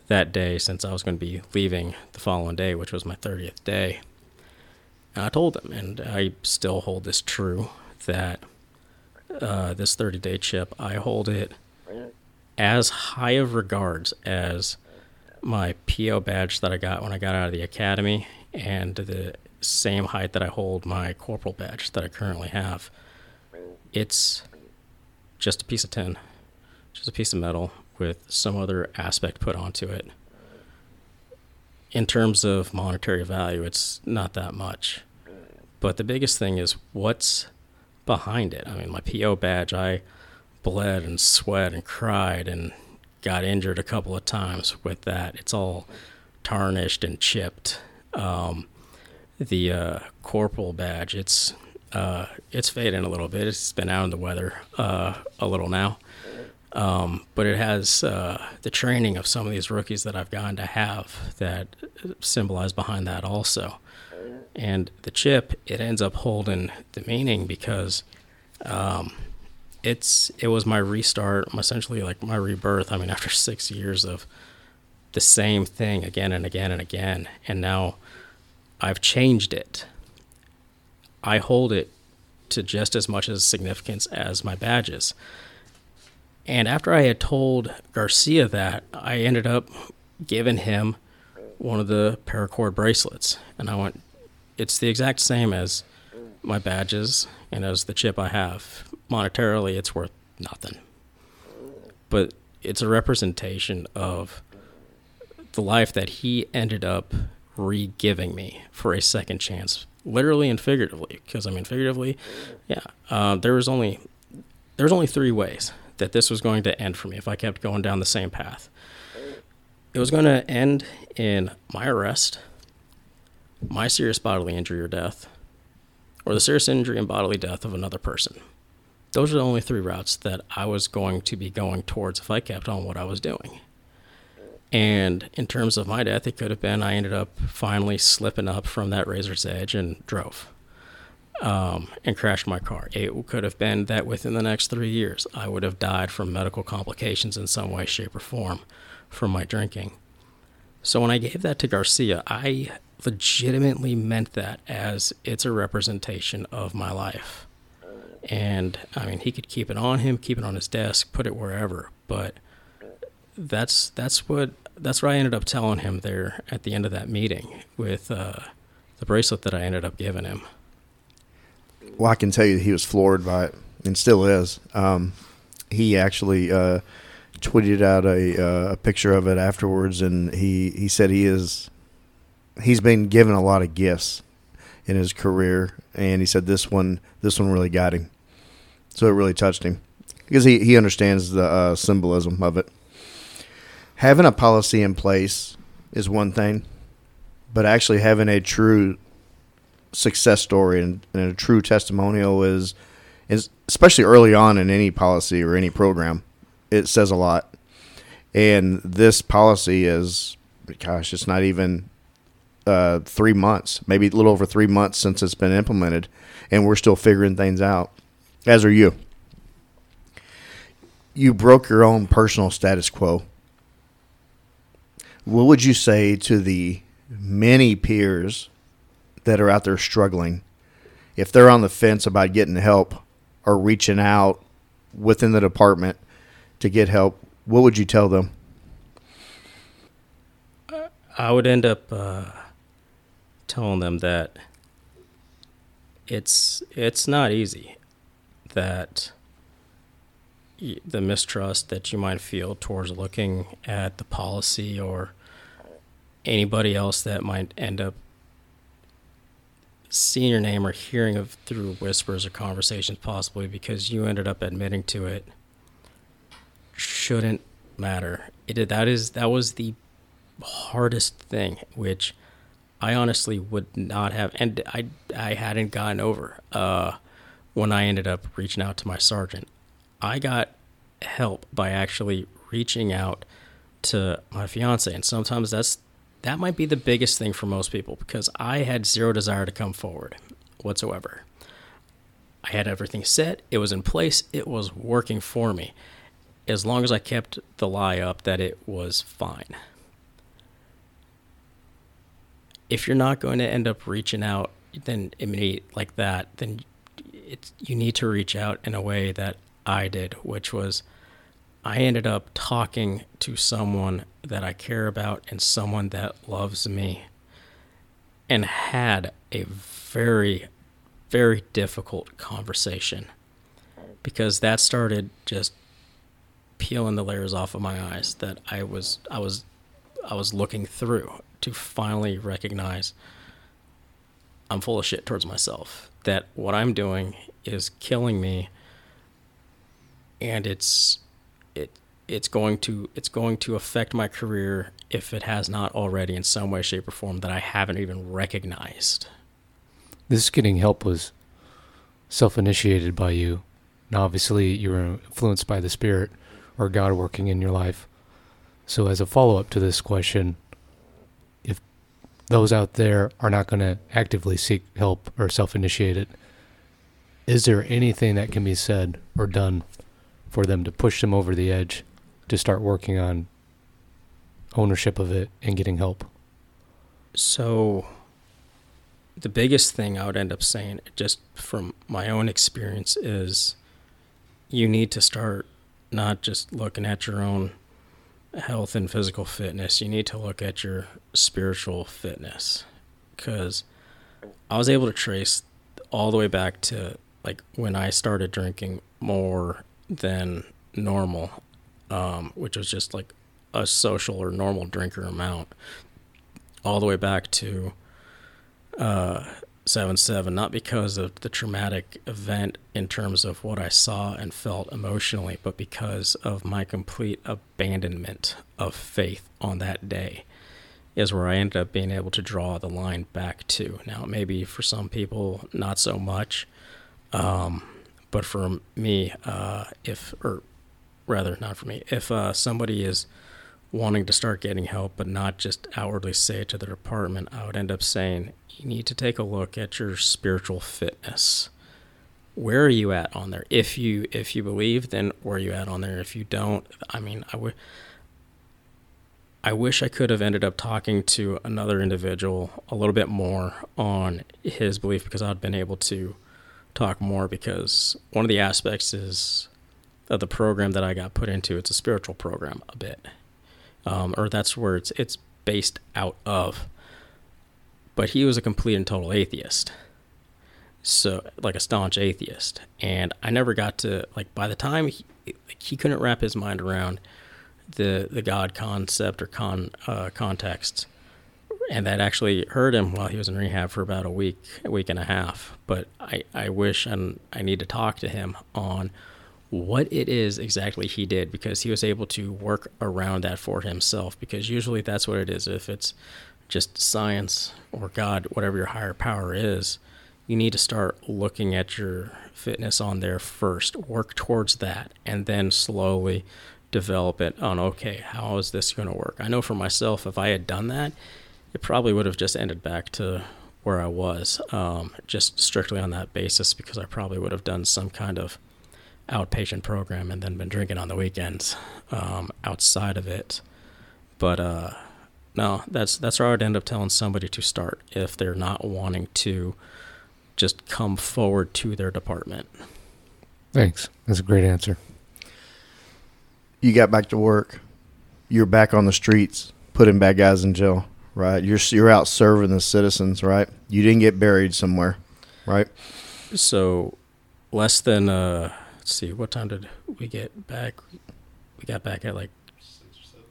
that day since I was going to be leaving the following day, which was my 30th day. And I told them, and I still hold this true, that uh, this 30 day chip, I hold it as high of regards as my PO badge that I got when I got out of the academy and the same height that I hold my corporal badge that I currently have. It's just a piece of tin, just a piece of metal with some other aspect put onto it. In terms of monetary value, it's not that much. But the biggest thing is what's behind it. I mean, my PO badge, I bled and sweat and cried and got injured a couple of times with that. It's all tarnished and chipped. Um, the uh, corporal badge, it's uh, it's fading a little bit. It's been out in the weather uh, a little now, um, but it has uh, the training of some of these rookies that I've gotten to have that symbolize behind that also. And the chip, it ends up holding the meaning because um, it's it was my restart, essentially like my rebirth. I mean, after six years of the same thing again and again and again, and now I've changed it. I hold it to just as much as significance as my badges. And after I had told Garcia that, I ended up giving him one of the paracord bracelets. And I went, it's the exact same as my badges and as the chip I have. Monetarily, it's worth nothing. But it's a representation of the life that he ended up re giving me for a second chance, literally and figuratively. Because I mean, figuratively, yeah, uh, there was only there was only three ways that this was going to end for me if I kept going down the same path. It was going to end in my arrest, my serious bodily injury or death, or the serious injury and bodily death of another person. Those are the only three routes that I was going to be going towards if I kept on what I was doing. And in terms of my death, it could have been I ended up finally slipping up from that razor's edge and drove um, and crashed my car. It could have been that within the next three years, I would have died from medical complications in some way, shape, or form from my drinking. So when I gave that to Garcia, I legitimately meant that as it's a representation of my life. And I mean, he could keep it on him, keep it on his desk, put it wherever, but that's that's what that's what I ended up telling him there at the end of that meeting with uh, the bracelet that I ended up giving him. Well, I can tell you he was floored by it and still is. Um, he actually uh, tweeted out a, uh, a picture of it afterwards, and he, he said he is he's been given a lot of gifts in his career, and he said this one this one really got him. So it really touched him because he, he understands the uh, symbolism of it having a policy in place is one thing, but actually having a true success story and, and, a true testimonial is is especially early on in any policy or any program, it says a lot. And this policy is, gosh, it's not even uh, three months, maybe a little over three months since it's been implemented, and we're still figuring things out. As are you. You broke your own personal status quo what would you say to the many peers that are out there struggling if they're on the fence about getting help or reaching out within the department to get help? What would you tell them? I would end up uh, telling them that it's it's not easy. That the mistrust that you might feel towards looking at the policy or anybody else that might end up seeing your name or hearing of through whispers or conversations possibly because you ended up admitting to it shouldn't matter. It that is that was the hardest thing which i honestly would not have and i i hadn't gotten over. Uh when i ended up reaching out to my sergeant i got help by actually reaching out to my fiance and sometimes that's that might be the biggest thing for most people because I had zero desire to come forward whatsoever. I had everything set, it was in place, it was working for me. As long as I kept the lie up that it was fine. If you're not going to end up reaching out, then like that, then it's you need to reach out in a way that I did, which was I ended up talking to someone that I care about and someone that loves me and had a very, very difficult conversation because that started just peeling the layers off of my eyes that I was I was I was looking through to finally recognize I'm full of shit towards myself. That what I'm doing is killing me and it's it it's going to it's going to affect my career if it has not already in some way shape or form that I haven't even recognized. This getting help was self-initiated by you. Now obviously you were influenced by the spirit or God working in your life. So as a follow-up to this question, those out there are not going to actively seek help or self-initiate it, is there anything that can be said or done for them to push them over the edge to start working on ownership of it and getting help? So, the biggest thing I would end up saying, just from my own experience, is you need to start not just looking at your own health and physical fitness, you need to look at your spiritual fitness. Because I was able to trace all the way back to like when I started drinking more than normal, um, which was just like a social or normal drinker amount, all the way back to uh, seven seven. Not because of the traumatic event in terms of what I saw and felt emotionally, but because of my complete abandonment of faith on that day. Is where I ended up being able to draw the line back to. Now, maybe for some people, not so much. Um, but for me, uh, if, or rather, not for me, if uh, somebody is wanting to start getting help, but not just outwardly say it to their department, I would end up saying, you need to take a look at your spiritual fitness. Where are you at on there? If you if you believe, then where are you at on there? If you don't, I mean, I would. I wish I could have ended up talking to another individual a little bit more on his belief because I'd been able to talk more because one of the aspects is of the program that I got put into. It's a spiritual program a bit, um, or that's where it's it's based out of. But he was a complete and total atheist, so like a staunch atheist, and I never got to like by the time he, he couldn't wrap his mind around the the God concept or con uh, context and that actually hurt him while he was in rehab for about a week, a week and a half. But I, I wish and I need to talk to him on what it is exactly he did because he was able to work around that for himself. Because usually that's what it is. If it's just science or God, whatever your higher power is, you need to start looking at your fitness on there first, work towards that, and then slowly develop it on okay, how is this going to work? I know for myself, if I had done that, it probably would have just ended back to where I was, um, just strictly on that basis, because I probably would have done some kind of outpatient program and then been drinking on the weekends um, outside of it. But uh, no, that's that's where I would end up telling somebody to start if they're not wanting to just come forward to their department. Thanks. That's a great answer. You got back to work. You're back on the streets, putting bad guys in jail right? You're you're out serving the citizens, right? You didn't get buried somewhere, right? So, less than uh, let's see, what time did we get back? We got back at like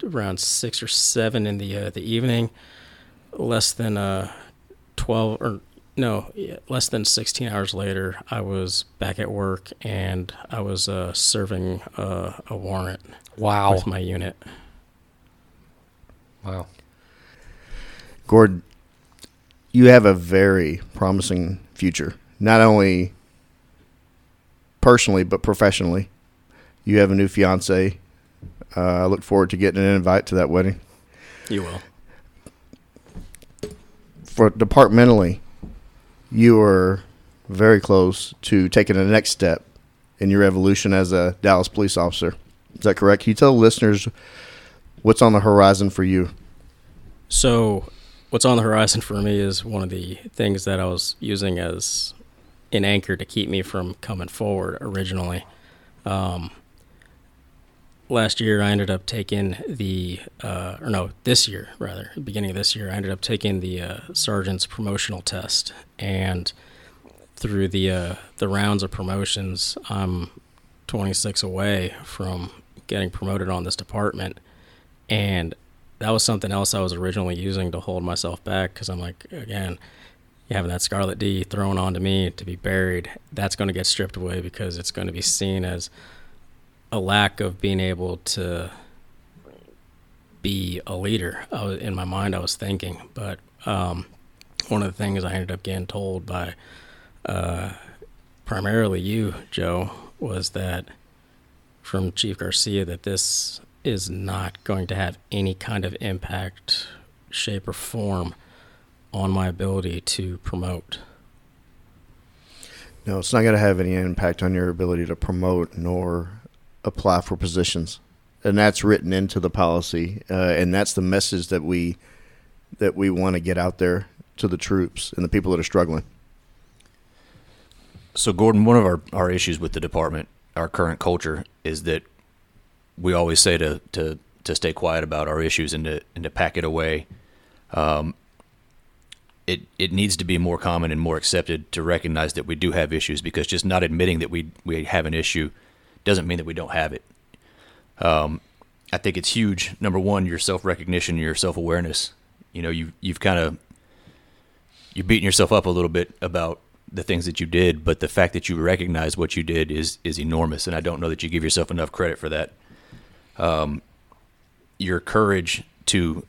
around six or seven in the uh, the evening. Less than uh, twelve or no, less than sixteen hours later, I was back at work and I was uh, serving uh, a warrant. Wow. With my unit. Wow. Gordon, you have a very promising future, not only personally, but professionally. You have a new fiance. Uh, I look forward to getting an invite to that wedding. You will. For departmentally, you are very close to taking the next step in your evolution as a Dallas police officer. Is that correct? Can you tell listeners what's on the horizon for you? So, what's on the horizon for me is one of the things that I was using as an anchor to keep me from coming forward originally. Um, last year I ended up taking the, uh, or no, this year rather, beginning of this year, I ended up taking the uh, sergeant's promotional test, and through the uh, the rounds of promotions, I'm 26 away from getting promoted on this department, and that was something else I was originally using to hold myself back because I'm like, again, having that Scarlet D thrown onto me to be buried, that's going to get stripped away because it's going to be seen as a lack of being able to be a leader. Was, in my mind, I was thinking, but um, one of the things I ended up getting told by uh, primarily you, Joe, was that from Chief Garcia that this is not going to have any kind of impact, shape, or form on my ability to promote. No, it's not going to have any impact on your ability to promote nor apply for positions, and that's written into the policy, uh, and that's the message that we that we want to get out there to the troops and the people that are struggling. So, Gordon, one of our, our issues with the department, our current culture, is that we always say to, to, to stay quiet about our issues and to, and to pack it away. Um, it, it needs to be more common and more accepted to recognize that we do have issues because just not admitting that we, we have an issue doesn't mean that we don't have it. Um, I think it's huge. Number one, your self recognition, your self awareness. You know, you you've kind of you're beating yourself up a little bit about the things that you did, but the fact that you recognize what you did is is enormous, and I don't know that you give yourself enough credit for that. Um, your courage to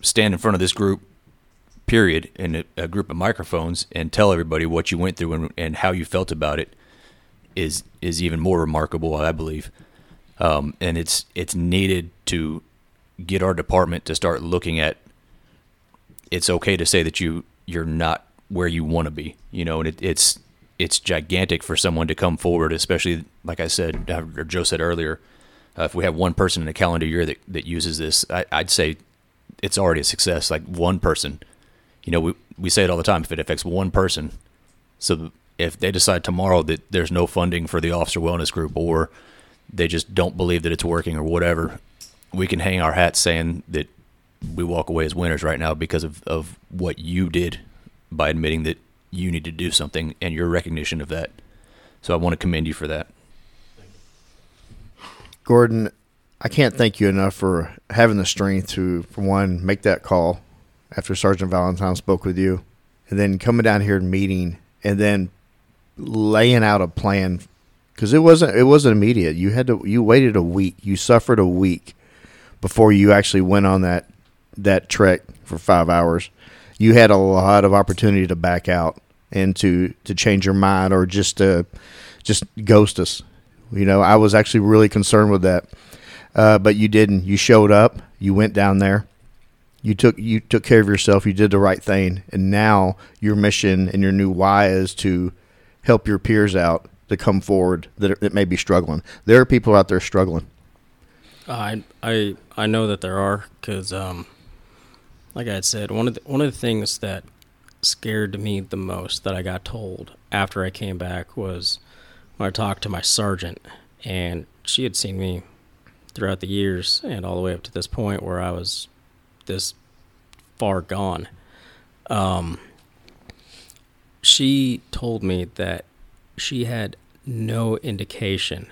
stand in front of this group, period, in a, a group of microphones, and tell everybody what you went through and, and how you felt about it, is is even more remarkable, I believe. Um, and it's it's needed to get our department to start looking at. It's okay to say that you you're not where you want to be, you know, and it, it's it's gigantic for someone to come forward, especially like I said, or Joe said earlier. Uh, if we have one person in a calendar year that, that uses this, I, I'd say it's already a success. Like one person, you know, we we say it all the time. If it affects one person, so if they decide tomorrow that there's no funding for the officer wellness group, or they just don't believe that it's working, or whatever, we can hang our hats saying that we walk away as winners right now because of, of what you did by admitting that you need to do something and your recognition of that. So I want to commend you for that. Gordon, I can't thank you enough for having the strength to, for one, make that call after Sergeant Valentine spoke with you, and then coming down here and meeting, and then laying out a plan because it wasn't it wasn't immediate. You had to you waited a week. You suffered a week before you actually went on that that trek for five hours. You had a lot of opportunity to back out and to to change your mind or just to just ghost us. You know, I was actually really concerned with that, uh, but you didn't. You showed up. You went down there. You took you took care of yourself. You did the right thing, and now your mission and your new why is to help your peers out to come forward that, are, that may be struggling. There are people out there struggling. I I I know that there are because, um, like I had said, one of the, one of the things that scared me the most that I got told after I came back was when I talked to my sergeant, and she had seen me throughout the years and all the way up to this point where I was this far gone. Um, she told me that she had no indication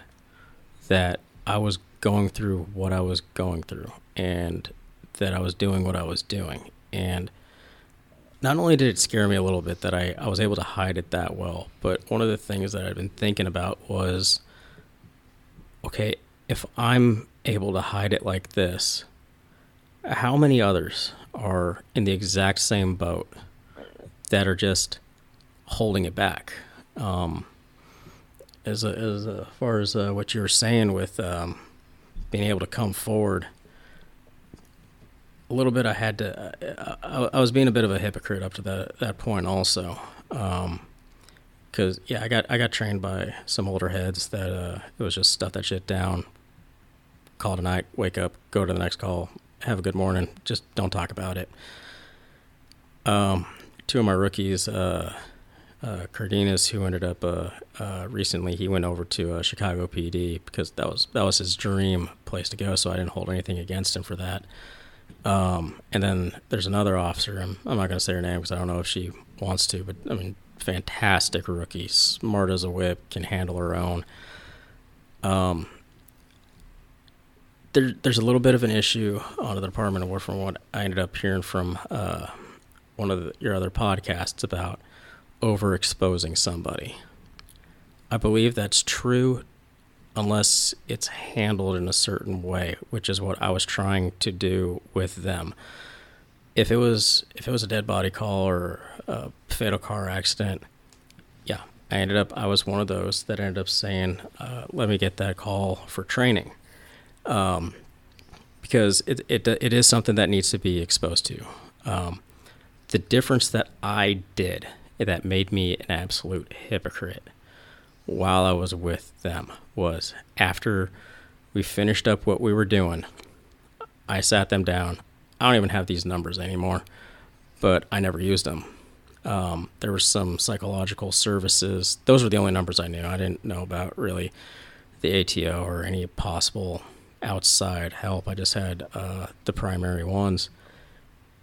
that I was going through what I was going through and that I was doing what I was doing. And not only did it scare me a little bit that I, I was able to hide it that well, but one of the things that I've been thinking about was okay, if I'm able to hide it like this, how many others are in the exact same boat that are just holding it back? Um, as, a, as a, far as uh, what you were saying with um, being able to come forward, a little bit I had to. I, I, was being a bit of a hypocrite up to that that point also, because um, yeah, I got I got trained by some older heads that uh, it was just stuff that shit down, call tonight, wake up, go to the next call, have a good morning, just don't talk about it. Um, two of my rookies, uh, uh, Cardenas, who ended up uh, uh, recently, he went over to uh, Chicago PD because that was that was his dream place to go. So I didn't hold anything against him for that. Um, and then there's another officer. I'm, I'm not going to say her name because I don't know if she wants to, but I mean, fantastic rookie, smart as a whip, can handle her own. Um, there, there's a little bit of an issue on the Department of War from what I ended up hearing from uh, one of the, your other podcasts about overexposing somebody. I believe that's true unless it's handled in a certain way, which is what I was trying to do with them. If it was if it was a dead body call or a fatal car accident, yeah, I ended up I was one of those that ended up saying, uh, "Let me get that call for training," um, because it, it it is something that needs to be exposed to. Um, the difference that I did that made me an absolute hypocrite while I was with them was after we finished up what we were doing, I sat them down. I don't even have these numbers anymore, but I never used them. Um, there were some psychological services. Those were the only numbers I knew. I didn't know about really the ATO or any possible outside help. I just had uh, the primary ones.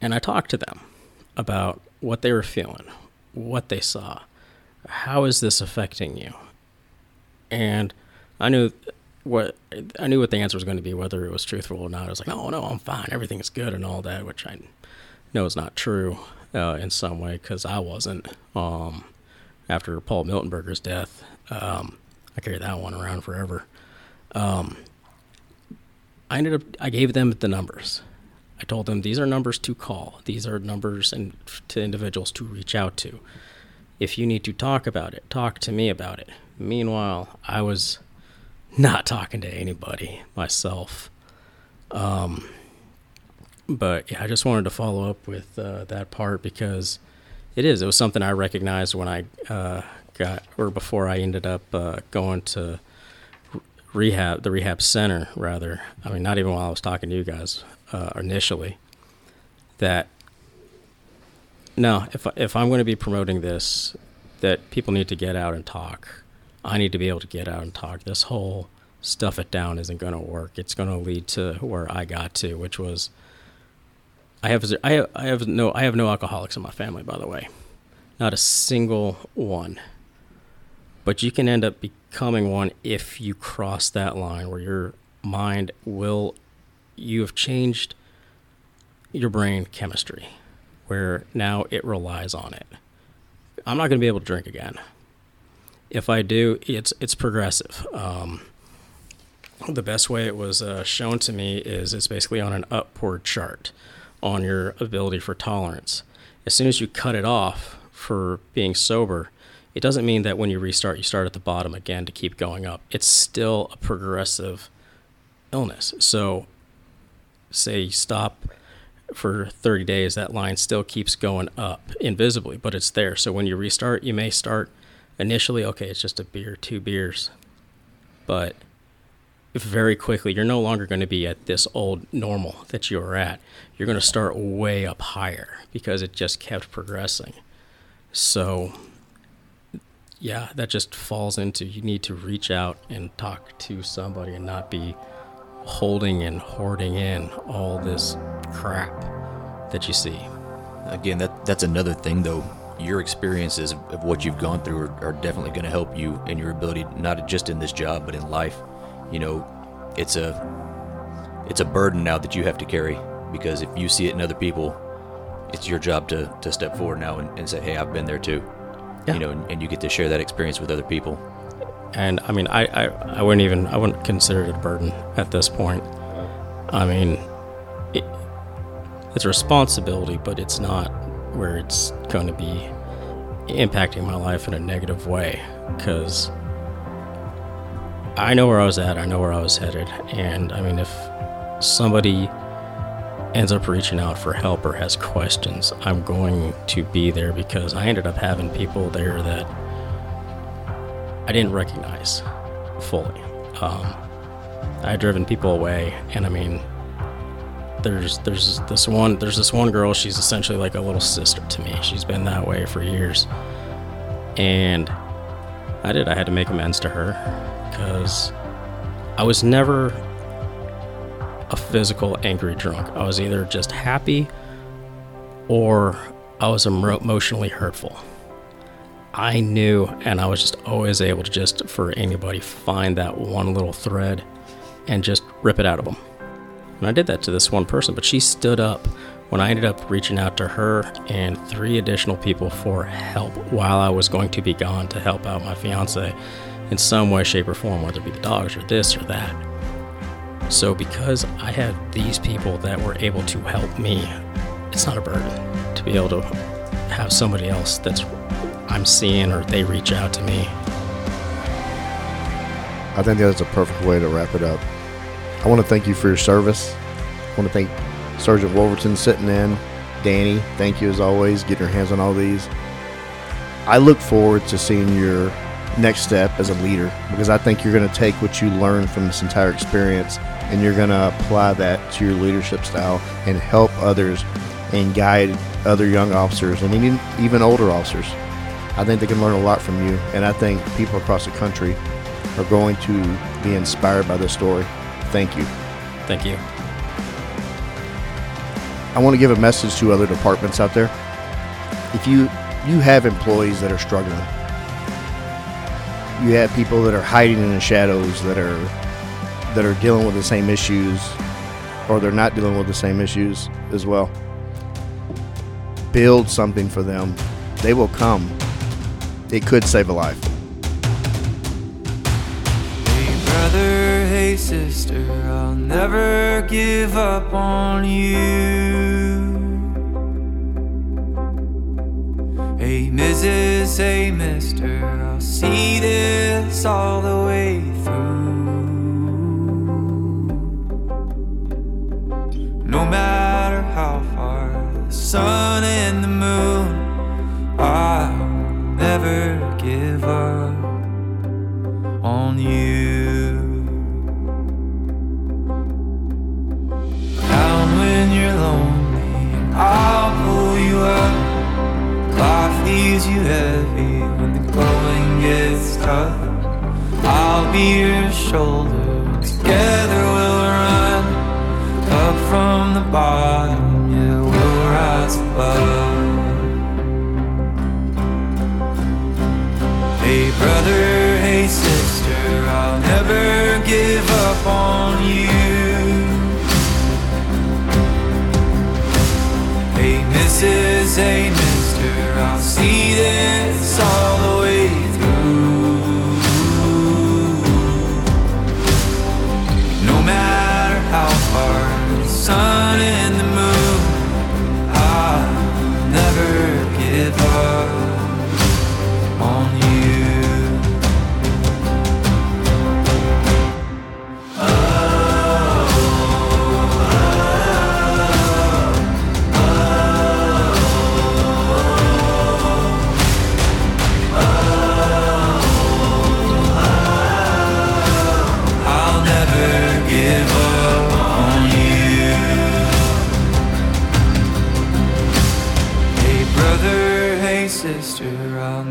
And I talked to them about what they were feeling, what they saw. How is this affecting you? And I knew what I knew what the answer was going to be, whether it was truthful or not. I was like, "Oh no, I'm fine. Everything's good," and all that, which I know is not true uh, in some way because I wasn't. Um, after Paul Miltenberger's death, um, I carried that one around forever. Um, I ended up. I gave them the numbers. I told them these are numbers to call. These are numbers and to individuals to reach out to. If you need to talk about it, talk to me about it. Meanwhile, I was not talking to anybody myself. Um, but yeah, I just wanted to follow up with uh, that part because it is. It was something I recognized when I uh, got, or before I ended up uh, going to rehab, the rehab center, rather. I mean, not even while I was talking to you guys uh, initially. That no, if if I'm going to be promoting this, that people need to get out and talk I need to be able to get out and talk. This whole stuff it down isn't going to work. It's going to lead to where I got to, which was I have I have, I have no I have no alcoholics in my family, by the way, not a single one. But you can end up becoming one if you cross that line where your mind will you have changed your brain chemistry where now it relies on it. I'm not going to be able to drink again if I do, it's it's progressive. Um, the best way it was uh, shown to me is it's basically on an upward chart on your ability for tolerance. As soon as you cut it off for being sober, it doesn't mean that when you restart, you start at the bottom again to keep going up. It's still a progressive illness. So, say you stop for 30 days, that line still keeps going up invisibly, but it's there. So, when you restart, you may start initially, okay, it's just a beer, two beers. But very quickly, you're no longer going to be at this old normal that you were at. You're going to start way up higher because it just kept progressing. So, yeah, that just falls into you need to reach out and talk to somebody and not be holding and hoarding in all this crap that you see. Again, that that's another thing though your experiences of what you've gone through are, are definitely going to help you in your ability, not just in this job, but in life. You know, it's a it's a burden now that you have to carry because if you see it in other people, it's your job to, to step forward now and, and say, hey, I've been there too. Yeah. You know, and, and, you get to share that experience with other people. And I mean, I, I, I wouldn't even, I wouldn't consider it a burden at this point. I mean, it, it's a responsibility, but it's not where it's going to be impacting my life in a negative way because I know where I was at, I know where I was headed, and I mean, if somebody ends up reaching out for help or has questions, I'm going to be there because I ended up having people there that I didn't recognize fully. Um, I had driven people away, and I mean, there's there's this one there's this one girl she's essentially like a little sister to me she's been that way for years And I did. I had to make amends to her because I was never a physical angry drunk. I was either just happy or I was emotionally hurtful. I knew, and I was just always able to just, for anybody, find that one little thread and just rip it out of them. And I did that to this one person, but she stood up when I ended up reaching out to her and three additional people for help while I was going to be gone to help out my fiance in some way, shape, or form, whether it be the dogs or this or that. So, because I had these people that were able to help me, it's not a burden to be able to have somebody else that's I'm seeing or they reach out to me. I think that's a perfect way to wrap it up. I want to thank you for your service. I want to thank Sergeant Wolverton sitting in. Danny, thank you as always. Get your hands on all these. I look forward to seeing your next step as a leader because I think you're going to take what you learned from this entire experience and you're going to apply that to your leadership style and help others and guide other young officers and even, even older officers. I think they can learn a lot from you, and I think people across the country are going to be inspired by this story. Thank you. Thank you. I want to give a message to other departments out there. If you you have employees that are struggling, you have people that are hiding in the shadows that are that are dealing with the same issues, or they're not dealing with the same issues as well. Build something for them. They will come. It could save a life. Hey brother, hey sister, I'll never give up on you. Hey Mrs., hey Mister, I'll see this all the way through. No matter how far the sun and the moon, I'll never give up on you. Down when you're lonely, I'll pull you up. Life leaves you heavy when the going gets tough. I'll be your shoulder. Together we'll up from the bottom. Yeah, we'll rise above. Hey brother, hey sister, I'll never give up on you. Hey Mrs., hey Mister, I'll see this all the way through. No matter how far sun and